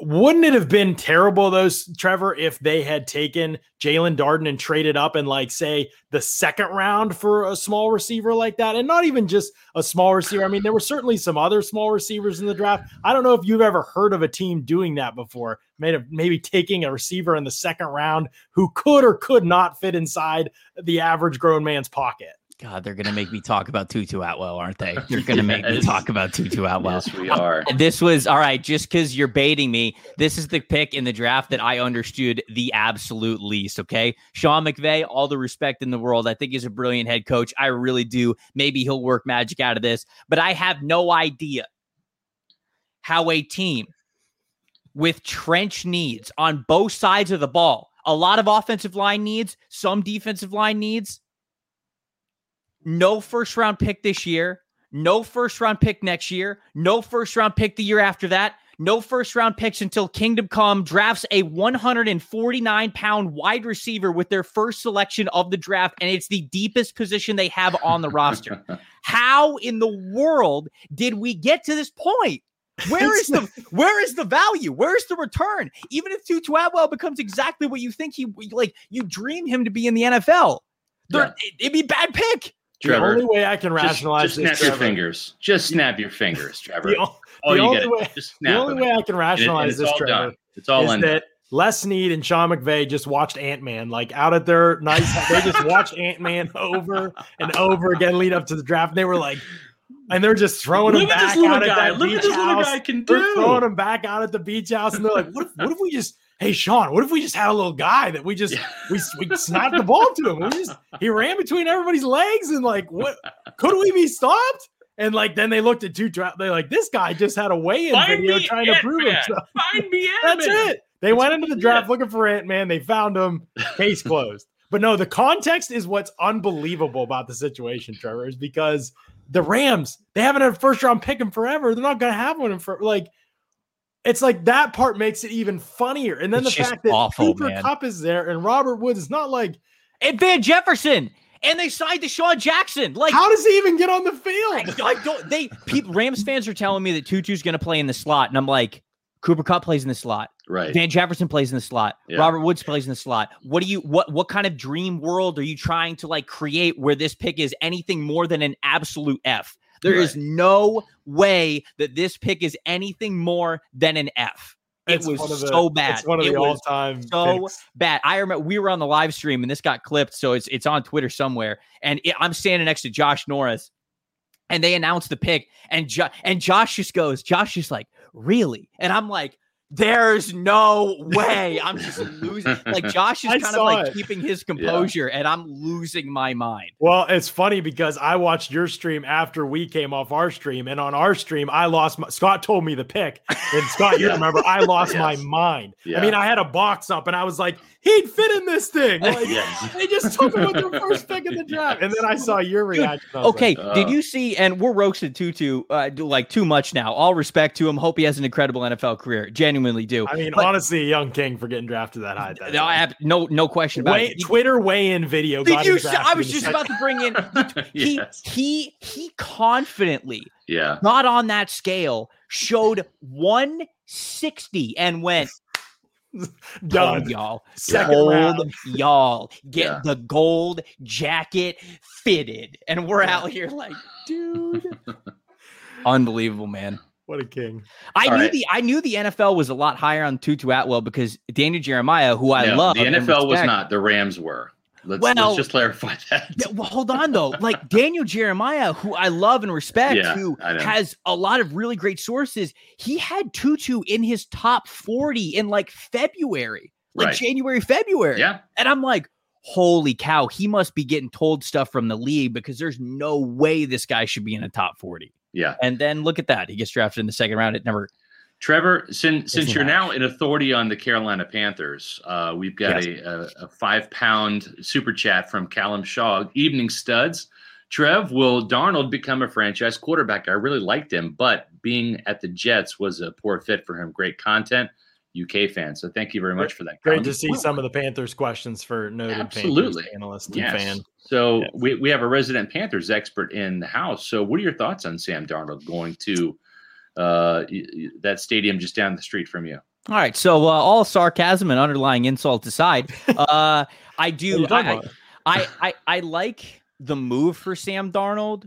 wouldn't it have been terrible, those Trevor, if they had taken Jaelon Darden and traded up and like say the second round for a small receiver like that, and not even just a small receiver. I mean, there were certainly some other small receivers in the draft. I don't know if you've ever heard of a team doing that before. Maybe maybe taking a receiver in the second round who could or could not fit inside the average grown man's pocket. God, they're gonna make me talk about Tutu Atwell, aren't they? They're gonna make me talk about Tutu Atwell. Yes, we are. This was all right, just because you're baiting me. This is the pick in the draft that I understood the absolute least. Okay. Sean McVay, all the respect in the world. I think he's a brilliant head coach. I really do. Maybe he'll work magic out of this, but I have no idea how a team with trench needs on both sides of the ball, a lot of offensive line needs, some defensive line needs, no first round pick this year, no first round pick next year, no first round pick the year after that, no first round picks until Kingdom Come drafts a 149 pound wide receiver with their first selection of the draft, and it's the deepest position they have on the roster. How in the world did we get to this point? Where is the where is the value? Where is the return? Even if Tutu Atwell becomes exactly what you think he like, you dream him to be in the NFL. Yeah. it- It'd be a bad pick. The only way I can just, rationalize just this, snap your Trevor, fingers. Just snap your fingers, Trevor. The, o- All the you only get way- just the only way I can And it- and it's this, all Trevor, done. It's all is in. that Les Snead and Sean McVay just watched Ant Man, like out at their nice. they just watched Ant Man over and over again, lead up to the draft. And they were like, and they're just throwing Look him back out at that Look beach at this little house. guy can They're throwing him back out at the beach house, and they're like, "What if? What if we just? Hey, Sean, what if we just had a little guy that we just Yeah. we we sniped the ball to him? We just he ran between everybody's legs, and like, what could we be stopped? And like, then they looked at two. They're like, this guy just had a weigh-in video me trying to prove himself. Find me That's Ant-Man. it. They went into the draft looking for Ant Man. They found him. Case closed. But no, the context is what's unbelievable about the situation, Trevor, is because the Rams they haven't had a first round pick in forever. They're not going to have one in for like. It's like that part makes it even funnier, and then It's the fact that awful, Cooper man. Kupp is there and Robert Woods is not like. And Van Jefferson. And they signed DeSean Jackson. Like, How does he even get on the I, field? I don't they people Rams fans are telling me that Tutu's gonna play in the slot. And I'm like, Cooper Kupp plays in the slot. Right. Van Jefferson plays in the slot. Yeah. Robert Woods plays in the slot. What do you what what kind of dream world are you trying to like create where this pick is anything more than an absolute F? There is no way that this pick is anything more than an F. It It's was the- so bad. It's one of It the all time. so bad. I remember we were on the live stream and this got clipped, so it's it's on Twitter somewhere. And it, I'm standing next to Josh Norris, and they announced the pick, and jo- and Josh just goes, Josh just like, really? And I'm like, there's no way. I'm just losing. Like Josh is I kind of like it. keeping his composure, and I'm losing my mind. Well, it's funny because I watched your stream after we came off our stream, and on our stream, I lost. My, Scott told me the pick, and Scott, you Yeah. remember, I lost my mind. Yeah. I mean, I had a box up, and I was like, he'd fit in this thing. Like, Yes. they just took him with their first pick in the draft, and then I saw your reaction. I was like, Okay, uh, did you see? And we're roasted Tutu uh, do- like too much now. All respect to him. Hope he has an incredible NFL career. Genuinely do. I mean, But- honestly, a young king for getting drafted that high. at that no, I have no no question about Weigh- it. Twitter weigh-in video. Did got you? him See, I was just about to bring in. He yes. he he confidently Yeah. Not on that scale, showed 160, and went second- "Hold, done. y'all, Second hold round. y'all, get Yeah. the gold jacket fitted, and we're out here like, dude, unbelievable, man. What a king! I All knew right. the I knew the NFL was a lot higher on Tutu Atwell because Daniel Jeremiah, who I No, love, The and NFL was not. The Rams were. Let's, Well- let's just clarify that. Yeah, well, hold on though. Like Daniel Jeremiah, who I love and respect, Yeah, who has a lot of really great sources, he had Tutu in his top 40 in like February, like Right. January, February. Yeah. And I'm like, holy cow, he must be getting told stuff from the league because there's no way this guy should be in a top 40. Yeah. And then look at that. He gets drafted in the second round. It never Trevor, since since you're now an authority on the Carolina Panthers, uh, we've got a, a, a five pound super chat from Callum Shaw. Evening studs. Trev, will Darnold become a franchise quarterback? I really liked him, but being at the Jets was a poor fit for him. Great content, UK fan. So thank you very much for that. Great Callum. to see some of the Panthers questions for noted Absolutely. Panthers analyst and fan. So Yes. we, we have a resident Panthers expert in the house. So what are your thoughts on Sam Darnold going to uh, that stadium just down the street from you? All right. So uh, all sarcasm and underlying insult aside, uh, I do. I, I, I I like the move for Sam Darnold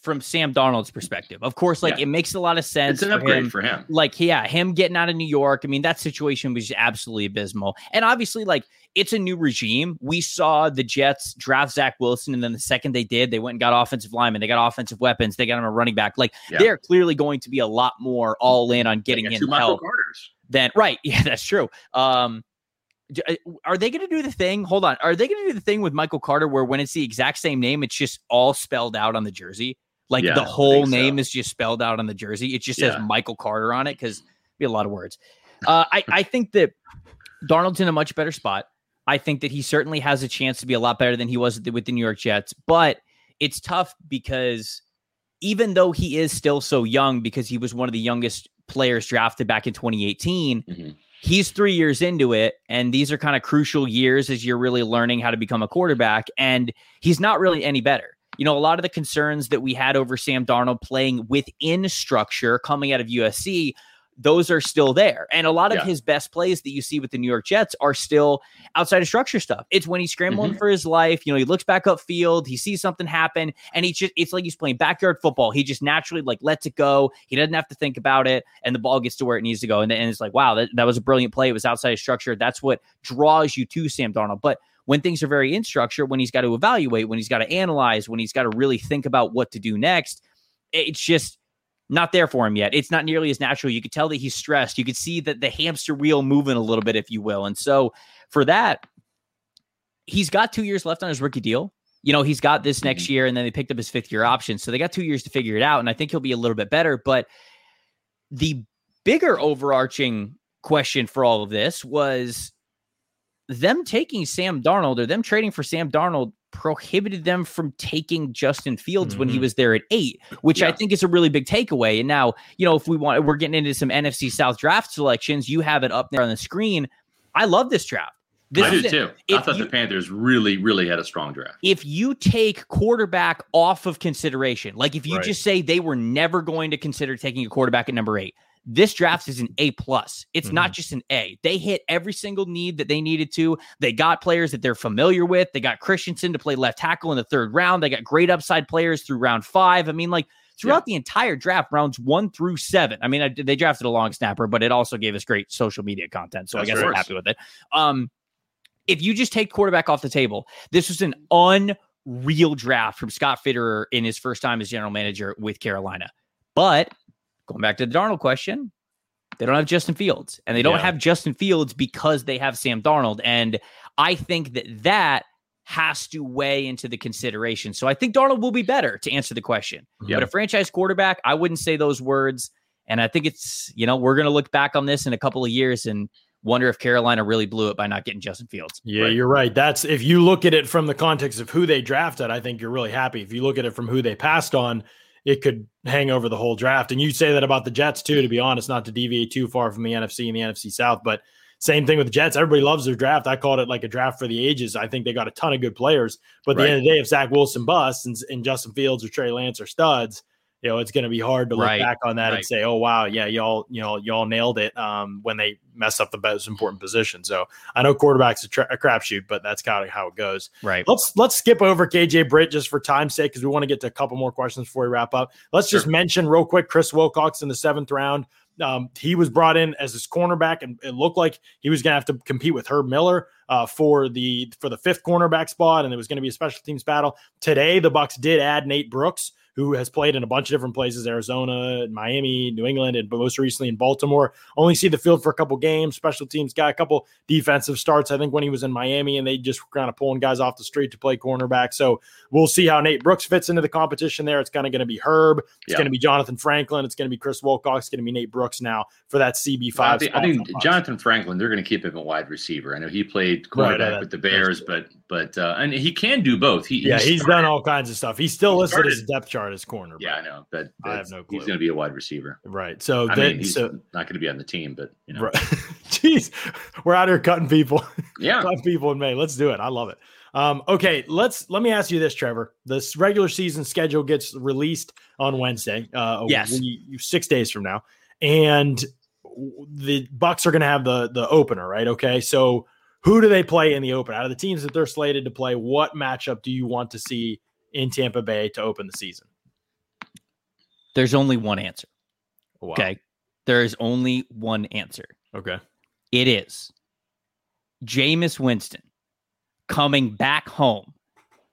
from Sam Darnold's perspective. Of course, like Yeah. it makes a lot of sense. It's an for upgrade him. for him. Like, yeah, him getting out of New York. I mean, that situation was absolutely abysmal. And obviously, like, it's a new regime. We saw the Jets draft Zach Wilson, and then the second they did, they went and got offensive linemen. They got offensive weapons. They got him a running back. Like, Yeah. they're clearly going to be a lot more all in on getting him help than right. Yeah, that's true. Um, uh, are they going to do the thing? Hold on. Are they going to do the thing with Michael Carter where when it's the exact same name, it's just all spelled out on the jersey? Like Yeah, the whole think so. name is just spelled out on the jersey. It just says Michael Carter on it because be a lot of words. Uh, I I think that Darnold's in a much better spot. I think that he certainly has a chance to be a lot better than he was with the- New York Jets, but it's tough because even though he is still so young, because he was one of the youngest players drafted back in 2018, Mhm. he's three years into it. And these are kind of crucial years as you're really learning how to become a quarterback. And he's not really any better. You know, a lot of the concerns that we had over Sam Darnold playing within structure coming out of USC, those are still there. And a lot of Yeah. his best plays that you see with the New York Jets are still outside of structure stuff. It's when he's scrambling mm-hmm. for his life. You know, he looks back upfield, he sees something happen, and he just, it's like he's playing backyard football. He just naturally like lets it go. He doesn't have to think about it, and the ball gets to where it needs to go. And, and it's like, wow, that, that was a brilliant play. It was outside of structure. That's what draws you to Sam Darnold. But when things are very in structure, when he's got to evaluate, when he's got to analyze, when he's got to really think about what to do next, it's just not there for him yet. It's not nearly as natural. You could tell that he's stressed. You could see that the hamster wheel moving a little bit, if you will. And so for that, he's got two years left on his rookie deal. You know, he's got this mm-hmm. next year, and then they picked up his fifth year option. So they got two years to figure it out. And I think he'll be a little bit better. But the bigger overarching question for all of this was them taking Sam Darnold or them trading for Sam Darnold prohibited them from taking Justin Fields when he Mhm. was there at eight, which I think is a really big takeaway. And now, you know, if we want, we're getting into some NFC South draft selections. You have it up there on the screen. I love this draft. This I do it. too. I thought you- the Panthers really, really had a strong draft. if you take quarterback off of consideration, like if you Right. just say they were never going to consider taking a quarterback at number eight, this draft is an A plus. It's not just an A. They hit every single need that they needed to. They got players that they're familiar with. They got Christensen to play left tackle in the third round. They got great upside players through round five. I mean, like throughout the entire draft, rounds one through seven. I mean, I, they drafted a long snapper, but it also gave us great social media content. So That's I guess I'm happy with it. Um, if you just take quarterback off the table, this was an unreal draft from Scott Fitterer in his first time as general manager with Carolina. But going back to the Darnold question, they don't have Justin Fields, and they don't Yeah. have Justin Fields because they have Sam Darnold. And I think that that has to weigh into the consideration. So I think Darnold will be better to answer the question. Yeah. But a franchise quarterback, I wouldn't say those words. And I think it's, you know, we're going to look back on this in a couple of years and wonder if Carolina really blew it by not getting Justin Fields. Yeah, Right. you're right. That's if you look at it from the context of who they drafted, I think you're really happy. If you look at it from who they passed on, it could hang over the whole draft. And you say that about the Jets too, to be honest, not to deviate too far from the NFC and the NFC South, but same thing with the Jets. Everybody loves their draft. I called it like a draft for the ages. I think they got a ton of good players. But at the end of the day, if Zach Wilson busts and, and Justin Fields or Trey Lance are studs, you know, it's going to be hard to look Right, back on that right. and say, "Oh wow, yeah, y'all, you know, y'all nailed it." Um, when they mess up the most important position. So I know quarterback's a, tra- a crapshoot, but that's kind of how it goes. Right. Let's let's skip over KJ Britt just for time's sake because we want to get to a couple more questions before we wrap up. Let's just mention real quick Chris Wilcox in the seventh round. Um, he was brought in as his cornerback, and it looked like he was going to have to compete with Herb Miller uh, for the for the fifth cornerback spot, and it was going to be a special teams battle. Today, the Bucks did add Nate Brooks, who has played in a bunch of different places: Arizona, Miami, New England, and most recently in Baltimore. Only see the field for a couple games. Special teams got a couple defensive starts, I think, when he was in Miami, and they just were kind of pulling guys off the street to play cornerback. So we'll see how Nate Brooks fits into the competition there. It's kind of going to be Herb. It's Yeah. going to be Jonathan Franklin. It's going to be Chris Wilcox. It's going to be Nate Brooks now for that CB5. I think, I think for the Bucs. Jonathan Franklin, they're going to keep him a wide receiver. I know he played Right, quarterback with the Bears, but but uh, and he can do both. He Yeah, he's started- done all kinds of stuff. He's still he listed as started- depth chart as corner. Yeah, I know, but I have no clue. he's going to be a wide receiver. Right. So I then, mean, he's so not going to be on the team, but you know, right. jeez, we're out here cutting people. yeah, Five people in May. Let's do it. I love it. Um, okay, let's let me ask you this, Trevor. This regular season schedule gets released on Wednesday. Uh, Yes. we- six days from now, and the Bucks are going to have the the opener, right? Okay, so who do they play in the open? Out of the teams that they're slated to play, what matchup do you want to see in Tampa Bay to open the season? There's only one answer. Oh, wow. Okay. There is only one answer. Okay. It is Jameis Winston coming back home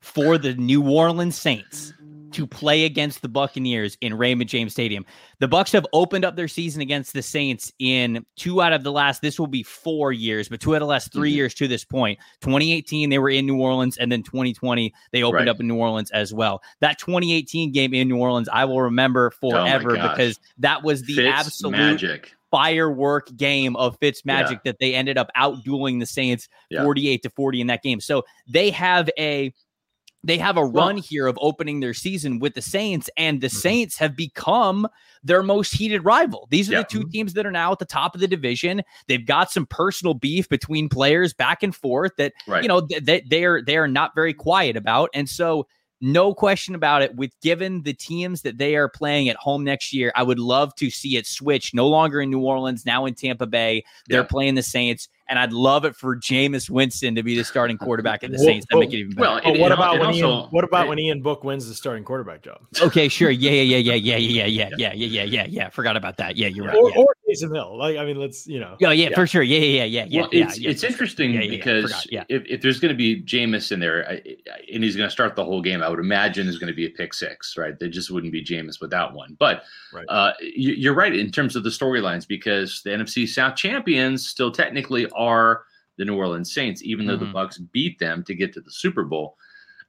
for the New Orleans Saints to play against the Buccaneers in Raymond James Stadium. The Bucks have opened up their season against the Saints in two out of the last this will be 4 years, but two out of the last 3 Mhm. years to this point. 2018 they were in New Orleans and then 2020 they opened Right. up in New Orleans as well. That 2018 game in New Orleans I will remember forever gosh. because that was the Fitz absolute magic. firework game of Fitz magic Yeah. that they ended up outdueling the Saints Yeah. 48 to 40 in that game. So they have a they have a run here of opening their season with the Saints, and the Mhm. Saints have become their most heated rival. These are Yeah. the two teams that are now at the top of the division. They've got some personal beef between players back and forth that Right. you know th- they, they are they are not very quiet about, and so no question about it. With given the teams that they are playing at home next year, I would love to see it switch. No longer in New Orleans, now in Tampa Bay. They're Yeah. playing the Saints, and I'd love it for Jameis Winston to be the starting quarterback of the Well, Saints. That make it even better. well, But And- what and- about and when also- Ian, what about and- when Ian Book wins the starting quarterback job? okay, sure. Yeah, yeah, yeah, yeah, yeah, yeah, yeah, yeah, yeah, yeah, yeah, yeah. Forgot about that. Yeah, you're right. Or, Yeah. or Taysom Hill. Like I mean, let's you know. Yeah, yeah, Yeah. for sure. Yeah, yeah, yeah, yeah, yeah. well, yeah, it's yeah, it's interesting Yeah, yeah, yeah, because forgot, yeah. if, if there's going to be Jameis in there I, I- and he's going to start the whole game, I would imagine there's going to be a pick six, right? There just wouldn't be Jameis without one. But Right. uh, you, you're right in terms of the storylines because the NFC South champions still technically are the New Orleans Saints, even though the Mhm. Bucks beat them to get to the Super Bowl.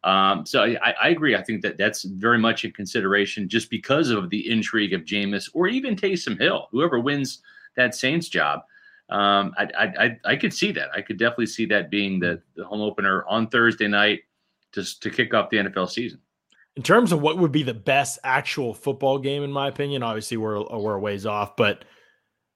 Um, so I, I agree. I think that that's very much in consideration just because of the intrigue of Jameis or even Taysom Hill, whoever wins that Saints job. Um, I, I, I, I could see that. I could definitely see that being the, the home opener on Thursday night just to kick off the NFL season. in terms of what would be the best actual football game, in my opinion, obviously we're we're a ways off, but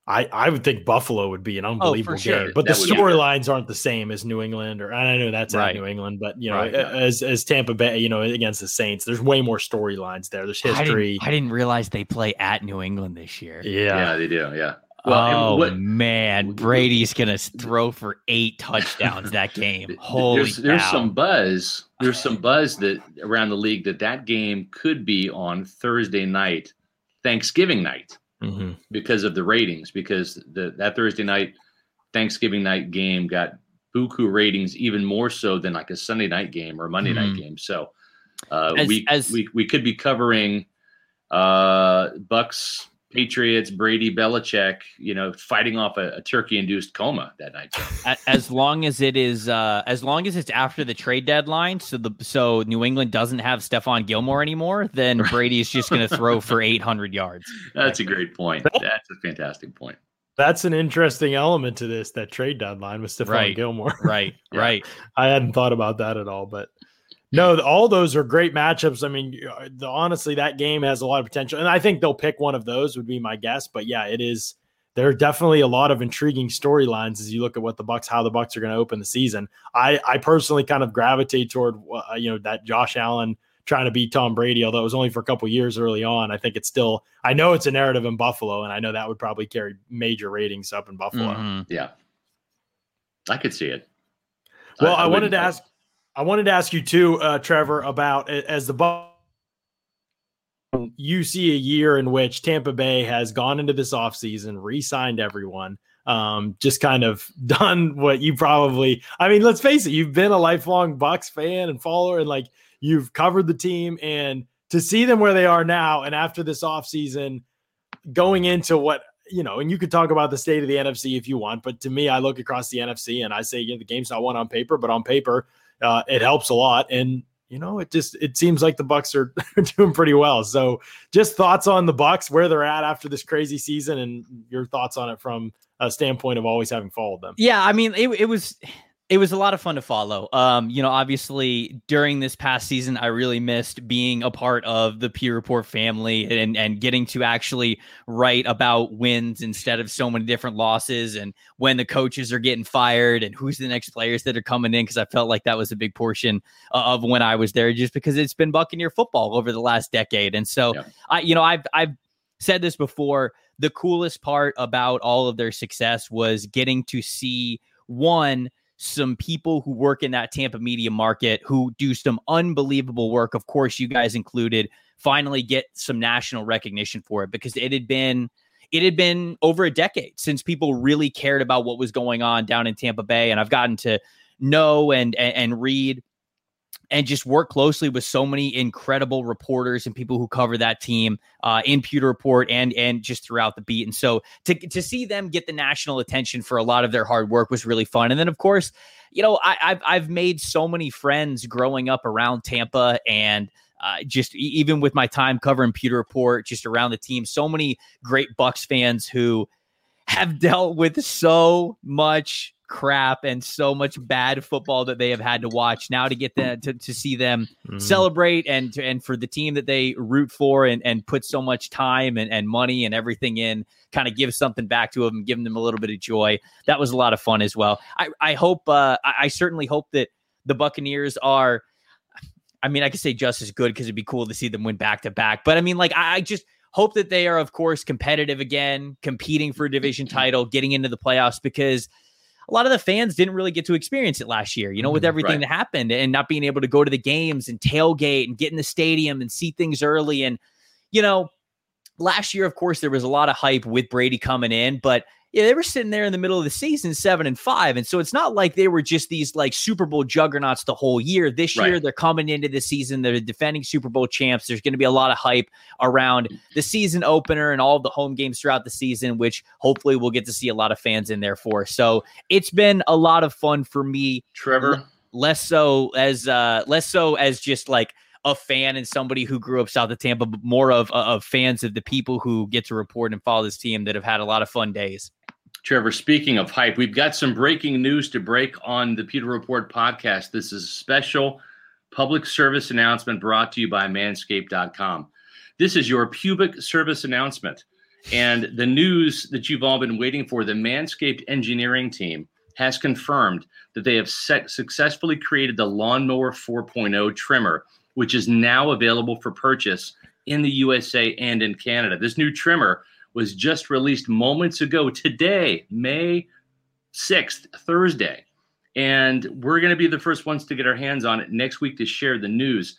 I I would think Buffalo would be an oh, unbelievable sure. game. But the That would be- storylines aren't the same as New England, or I know that's Right. at New England, but you know, Right. as as Tampa Bay, you know, against the Saints, there's way more storylines there. There's I history. didn't, I didn't realize they play at New England this year. yeah. Yeah, they do. Yeah. Well, oh what- man, Brady's gonna throw for eight touchdowns that game. Holy there's, there's some buzz. There's some buzz that around the league that that game could be on Thursday night, Thanksgiving night, Mhm. because of the ratings. Because the that Thursday night, Thanksgiving night game got buku ratings even more so than like a Sunday night game or a Monday night Mhm. game. So uh, As- we, as- we we could be covering uh, Bucks. Patriots, Brady, Belichick, you know, fighting off a, a turkey-induced coma that night. As long as it is uh as long as it's after the trade deadline so the so New England doesn't have Stephon Gilmore anymore then Brady is just going to throw for 800 yards. That's a great point. That's a fantastic point. That's an interesting element to this. That trade deadline with Stephon Right. Gilmore. Right, Yeah. right. I hadn't thought about that at all, but no, all those are great matchups. I mean, uh, the, honestly, that game has a lot of potential, and I think they'll pick one of those. Would be my guess, but yeah, it is. There are definitely a lot of intriguing storylines as you look at what the Bucks, how the Bucks are going to open the season. I, I personally kind of gravitate toward, uh, you know, that Josh Allen trying to beat Tom Brady, although it was only for a couple years early on. I think it's still. I know it's a narrative in Buffalo, and I know that would probably carry major ratings up in Buffalo. Mhm. Yeah, I could see it. Well, I, wanted wouldn't- to ask, I wanted to ask you too, uh, Trevor, about as the Bucs. You see a year in which Tampa Bay has gone into this offseason, re-signed everyone, um, just kind of done what you probably. I mean, let's face it, you've been a lifelong Bucks fan and follower, and like you've covered the team, and to see them where they are now, and after this offseason, going into what you know, and you could talk about the state of the NFC if you want, but to me, I look across the NFC and I say, yeah, the game's not won on paper, but on paper, uh, it helps a lot. And you know, it just it seems like the Bucks are doing pretty well. So, just thoughts on the Bucks, where they're at after this crazy season, and your thoughts on it from a standpoint of always having followed them. Yeah, I mean, it, it was it was a lot of fun to follow. Um, you know, obviously during this past season, I really missed being a part of the Pewter Report family and and getting to actually write about wins instead of so many different losses and when the coaches are getting fired and who's the next players that are coming in because I felt like that was a big portion of when I was there just because it's been Buccaneer football over the last decade. And so Yeah. I you know, I've I've said this before the coolest part about all of their success was getting to see one some people who work in that Tampa media market who do some unbelievable work. Of course, you guys included, finally get some national recognition for it because it had been it had been over a decade since people really cared about what was going on down in Tampa Bay. And I've gotten to know and and, and read and just work closely with so many incredible reporters and people who cover that team uh, in Pewter Report and and just throughout the beat. And so to to see them get the national attention for a lot of their hard work was really fun. And then of course, you know, I, I've I've made so many friends growing up around Tampa and. Uh, just even with my time covering Pewter Report, just around the team, so many great Bucks fans who have dealt with so much crap and so much bad football that they have had to watch now to get them to, to see them mm. celebrate and to, and for the team that they root for and, and put so much time and, and money and everything in kind of give something back to them giving them a little bit of joy that was a lot of fun as well i, I hope uh, I, I certainly hope that the buccaneers are i mean i could say just as good because it'd be cool to see them win back to back but i mean like I, I just hope that they are of course competitive again competing for a division title getting into the playoffs because a lot of the fans didn't really get to experience it last year, you know, with mm-hmm. everything right. that happened and not being able to go to the games and tailgate and get in the stadium and see things early. And, you know, last year, of course, there was a lot of hype with Brady coming in, but yeah, they were sitting there in the middle of the season, seven and five. And so it's not like they were just these like Super Bowl juggernauts the whole year. This right. year, they're coming into the season, they're defending Super Bowl champs. There's going to be a lot of hype around the season opener and all the home games throughout the season, which hopefully we'll get to see a lot of fans in there for. So it's been a lot of fun for me. Trevor. Less so as uh less so as just like a fan and somebody who grew up south of Tampa, but more of of fans of the people who get to report and follow this team that have had a lot of fun days. Trevor, speaking of hype, we've got some breaking news to break on the Pewter Report podcast. This is a special public service announcement brought to you by manscaped.com. This is your pubic service announcement. And the news that you've all been waiting for the Manscaped engineering team has confirmed that they have set, successfully created the Lawnmower 4.0 trimmer, which is now available for purchase in the USA and in Canada. This new trimmer was just released moments ago today, May 6th, Thursday. And we're going to be the first ones to get our hands on it next week to share the news.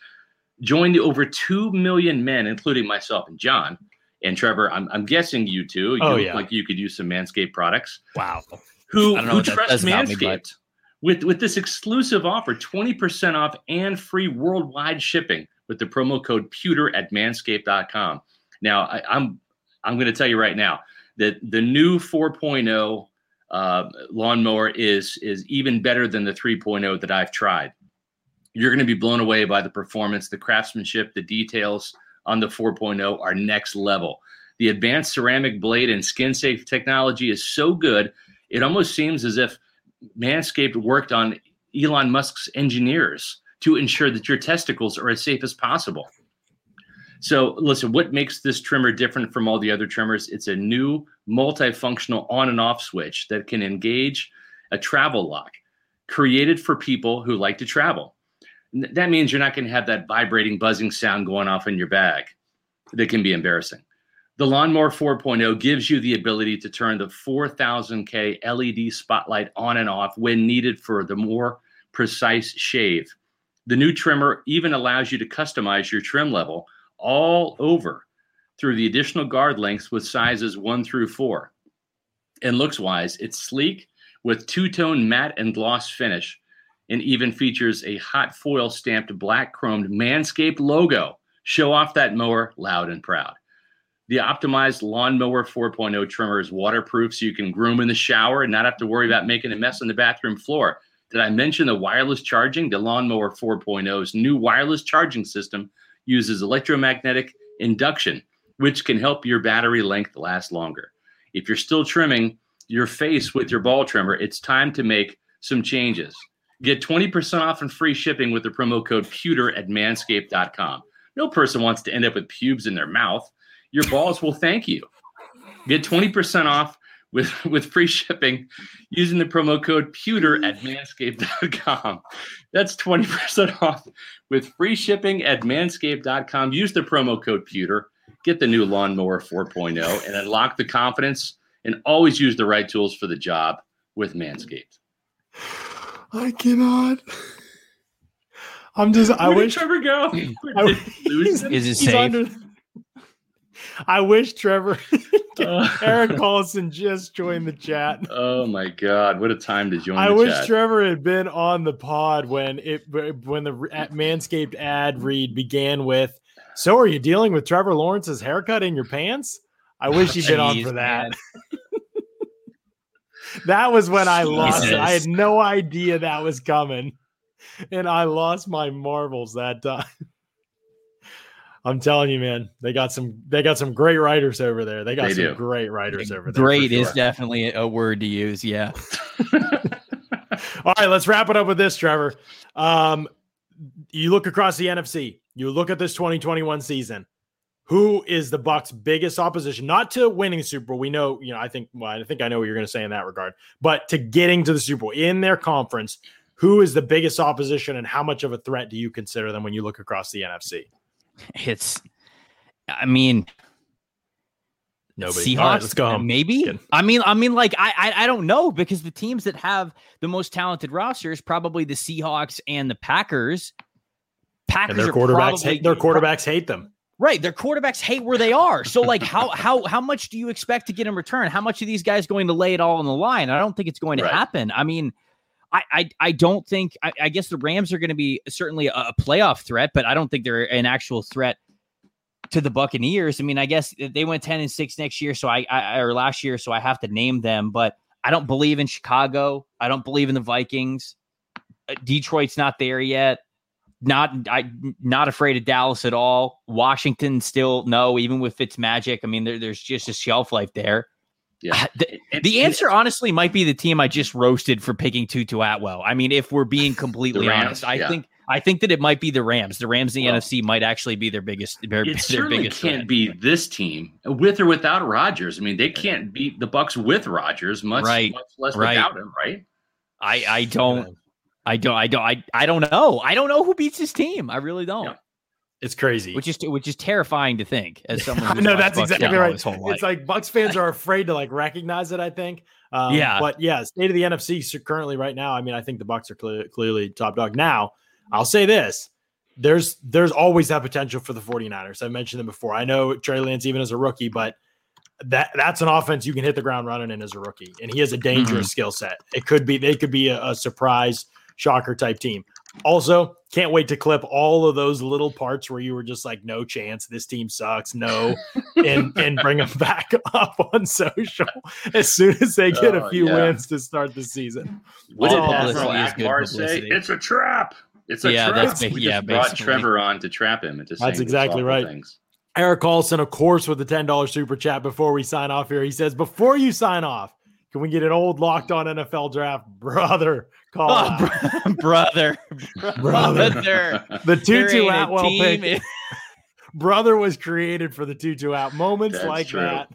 Join the over 2 million men, including myself and John and Trevor. I'm, I'm guessing you too. You oh, yeah. like you could use some Manscaped products. Wow. Who, who trust Manscaped me, but... with, with this exclusive offer 20% off and free worldwide shipping with the promo code pewter at manscaped.com. Now, I, I'm I'm going to tell you right now that the new 4.0 uh, lawnmower is is even better than the 3.0 that I've tried. You're going to be blown away by the performance, the craftsmanship, the details on the 4.0 are next level. The advanced ceramic blade and skin safe technology is so good, it almost seems as if Manscaped worked on Elon Musk's engineers to ensure that your testicles are as safe as possible. So, listen, what makes this trimmer different from all the other trimmers? It's a new multifunctional on and off switch that can engage a travel lock created for people who like to travel. That means you're not going to have that vibrating, buzzing sound going off in your bag that can be embarrassing. The Lawnmower 4.0 gives you the ability to turn the 4000K LED spotlight on and off when needed for the more precise shave. The new trimmer even allows you to customize your trim level all over through the additional guard lengths with sizes one through four. And looks wise, it's sleek with two tone matte and gloss finish and even features a hot foil stamped black chromed Manscaped logo. Show off that mower loud and proud. The optimized lawnmower 4.0 trimmer is waterproof so you can groom in the shower and not have to worry about making a mess on the bathroom floor. Did I mention the wireless charging? The Lawnmower 4.0's new wireless charging system uses electromagnetic induction, which can help your battery length last longer. If you're still trimming your face with your ball trimmer, it's time to make some changes. Get 20% off and free shipping with the promo code pewter at manscaped.com. No person wants to end up with pubes in their mouth. Your balls will thank you. Get 20% off with, with free shipping using the promo code pewter at manscaped.com. That's 20% off with free shipping at manscaped.com. Use the promo code pewter get the new lawnmower 4.0 and unlock the confidence and always use the right tools for the job with Manscaped. I cannot. I'm just. I Where did wish. Trevor go? I- Did he lose it? Is it he's safe? under- I wish Trevor Uh, Eric Collison just joined the chat. oh my God! What a time to join I wish chat. Trevor had been on the pod when it when the Manscaped ad read began with. So, are you dealing with Trevor Lawrence's haircut in your pants? I wish he'd been on for that. That was when I lost it. I had no idea that was coming, and I lost my marbles that time. I'm telling you, man, they got some they got some great writers over there. They got They some do. great writers over there. for Great is definitely a word to use. Yeah. All right, let's wrap it up with this, Trevor. Um, you look across the NFC. You look at this 2021 season. Who is the Bucks' biggest opposition? Not to winning Super Bowl. We know, you know, I think. Well, I think I know what you're going to say in that regard. But to getting to the Super Bowl in their conference, who is the biggest opposition, and how much of a threat do you consider them when you look across the NFC? It's, I mean, Nobody. Seahawks. Right, let's go home. Maybe. I mean, I mean, like I, I, I don't know because the teams that have the most talented rosters probably the Seahawks and the Packers. Packers And their quarterbacks probably- hate their quarterbacks hate them. Right, their quarterbacks hate where they are. So, like, how how how much do you expect to get in return? How much are these guys going to lay it all on the line? I don't think it's going to Right. happen. I mean, I I, I don't think. I, I guess the Rams are going to be certainly a, a playoff threat, but I don't think they're an actual threat to the Buccaneers. I mean, I guess they went ten and six next year, so I, I or last year, so I have to name them. But I don't believe in Chicago. I don't believe in the Vikings. Uh, Detroit's not there yet not I not afraid of Dallas at all. Washington still no, even with Fitzmagic. I mean, there, there's just a shelf life there. Yeah. Ah, the, the answer honestly might be the team I just roasted for picking Tutu Atwell. I mean, if we're being completely Rams, honest, I yeah. think I think that it might be the Rams. The Rams in the Well, NFC might actually be their biggest their, It their certainly biggest can't threat. be this team with or without Rodgers. I mean, they can't beat the Bucks with Rodgers, much, Right. much less Right. without him, right? I I don't I don't I don't I, I don't know. I don't know who beats his team. I really don't. Yeah. It's crazy. Which is which is terrifying to think as someone. I watched that's Bucks exactly right. whole life. It's like Bucks fans are afraid to like recognize it. I think. Um, Yeah. But yeah, state of the NFC so currently right now. I mean, I think the Bucks are cle- clearly top dog. Now, I'll say this: there's there's always that potential for the 49ers. I've mentioned them before. I know Trey Lance even as a rookie, but that that's an offense you can hit the ground running in as a rookie, and he has a dangerous skill set. It could be they could be a, a surprise shocker type team. Also, can't wait to clip all of those little parts where you were just like, no chance, this team sucks, no, and and bring them back up on social as soon as they get a Oh, few yeah. wins to start the season. What did Oh, Admiral publicity is Ackbar say? It's a trap. It's a Yeah, trap. that's ba- we yeah, just brought. Trevor on to trap him into That's exactly right. Things. Eric Carlson, of course, with the ten dollars super chat before we sign off here. He says, before you sign off, can we get an old locked on NFL draft, brother? Call Oh, br- brother, Brother. brother. the There Tutu ain't a Atwell pick. in- brother was created for the Tutu out moments That's like true. that.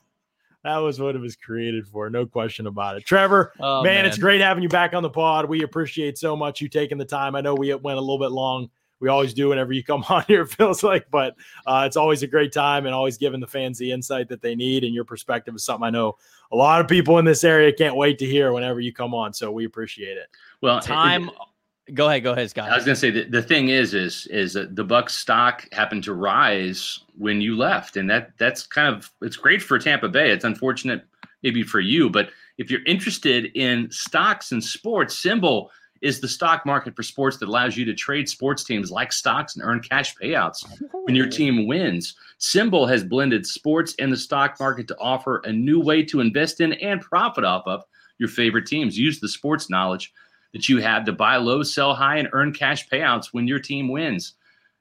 That was what it was created for, no question about it. Trevor, Oh, man, it's great having you back on the pod. We appreciate so much you taking the time. I know we went a little bit long. We always do whenever you come on here, it feels like, but uh, it's always a great time and always giving the fans the insight that they need. And your perspective is something I know a lot of people in this area can't wait to hear whenever you come on. So we appreciate it. Well, it- Time. Go ahead, go ahead, Scott. I was going to say the, the thing is is is that the Bucks stock happened to rise when you left, and that that's kind of it's great for Tampa Bay. It's unfortunate maybe for you, but if you're interested in stocks and sports, Symbol is the stock market for sports that allows you to trade sports teams like stocks and earn cash payouts when your team wins. Symbol has blended sports and the stock market to offer a new way to invest in and profit off of your favorite teams. Use the sports knowledge that you have to buy low, sell high, and earn cash payouts when your team wins.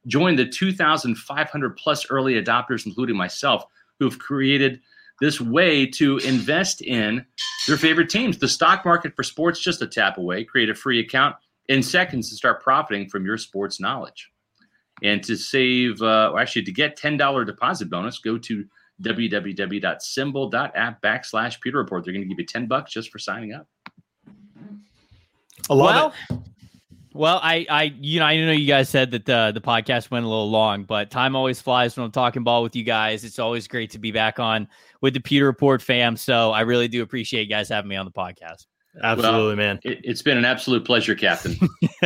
Join the 2,500 plus early adopters, including myself, who have created this way to invest in their favorite teams. The stock market for sports, just a tap away. Create a free account in seconds to start profiting from your sports knowledge. And to save, uh, or actually to get $10 deposit bonus, go to www.symbol.app backslash Pewter Report. They're going to give you 10 bucks just for signing up. I love well, it. Well, I, I, you know, I know you guys said that the the podcast went a little long, but time always flies when I'm talking ball with you guys. It's always great to be back on with the Pewter Report fam. So I really do appreciate you guys having me on the podcast. Absolutely, Well, man. It, it's been an absolute pleasure, Captain.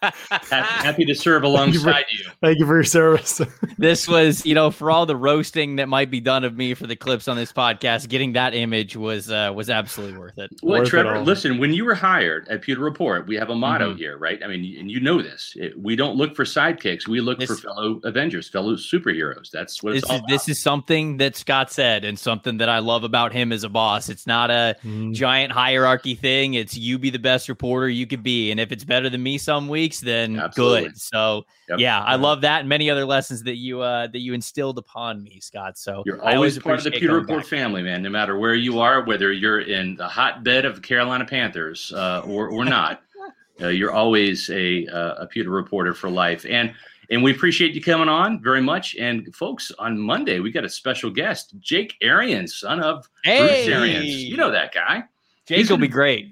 happy, happy to serve alongside you. Thank you for your service. this was, you know, for all the roasting that might be done of me for the clips on this podcast, getting that image was uh, was absolutely worth it. Well, Worth Trevor, all. listen, when you were hired at Pewter Report, we have a motto Mm-hmm. here, right? I mean, and you know this. It- we don't look for sidekicks. We look This- for fellow Avengers, fellow superheroes. That's what This all is about. this is something that Scott said, and something that I love about him as a boss. It's not a Mm, giant hierarchy thing. It's you be the best reporter you could be, and if it's better than me some weeks, then Absolutely. good. So Yep. yeah, I love that and many other lessons that you uh, that you instilled upon me, Scott. So You're I always part of the coming Report back. family, man. No matter where you are, whether you're in the hotbed of the Carolina Panthers uh, or or not, uh, you're always a uh, a Pewter reporter for life. And and we appreciate you coming on very much. And folks, on Monday we got a special guest, Jake Arians, son of Bruce Hey, Arians. You know that guy. Jake he's will be gonna- great.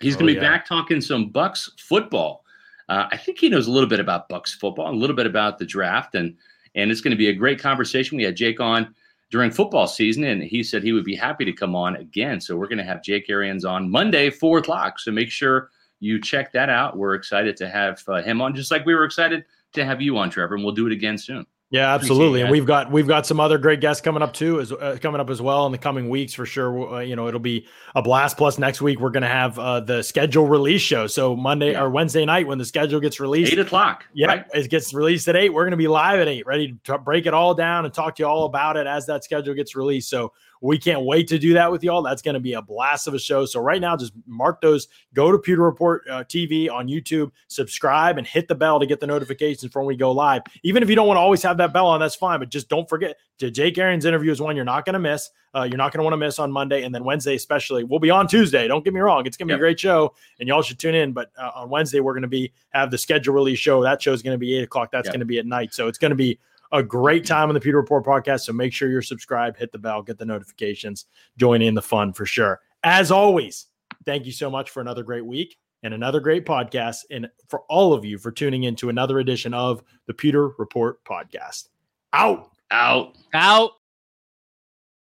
He's Oh, going to be yeah. back talking some Bucks football. Uh, I think he knows a little bit about Bucks football, a little bit about the draft, and and it's going to be a great conversation. We had Jake on during football season, and he said he would be happy to come on again. So we're going to have Jake Arians on Monday, four o'clock. So make sure you check that out. We're excited to have uh, him on, just like we were excited to have you on, Trevor, and we'll do it again soon. Yeah, absolutely. And we've got we've got some other great guests coming up too, as uh, coming up as well in the coming weeks for sure. Uh, you know, it'll be a blast. Plus, next week we're going to have uh, the schedule release show. So Monday Yeah. or Wednesday night when the schedule gets released, Eight o'clock. Yeah, right? it gets released at eight. We're going to be live at eight, ready to break it all down and talk to you all about it as that schedule gets released. So we can't wait to do that with y'all. That's going to be a blast of a show. So right now, just mark those. Go to Pewter Report uh, TV on YouTube, subscribe, and hit the bell to get the notifications from when we go live. Even if you don't want to always have that bell on, that's fine. But just don't forget. To Jake Arians' interview is one you're not going to miss. Uh, you're not going to want to miss on Monday, and then Wednesday especially. We'll be on Tuesday. Don't get me wrong; it's going to be Yep. a great show, and y'all should tune in. But uh, on Wednesday, we're going to be have the schedule release show. That show is going to be eight o'clock. That's Yep. going to be at night. So it's going to be a great time on the Pewter Report podcast. So make sure you're subscribed, hit the bell, get the notifications, join in the fun for sure. As always, thank you so much for another great week and another great podcast, and for all of you for tuning in to another edition of the Pewter Report podcast. Out. Out. Out.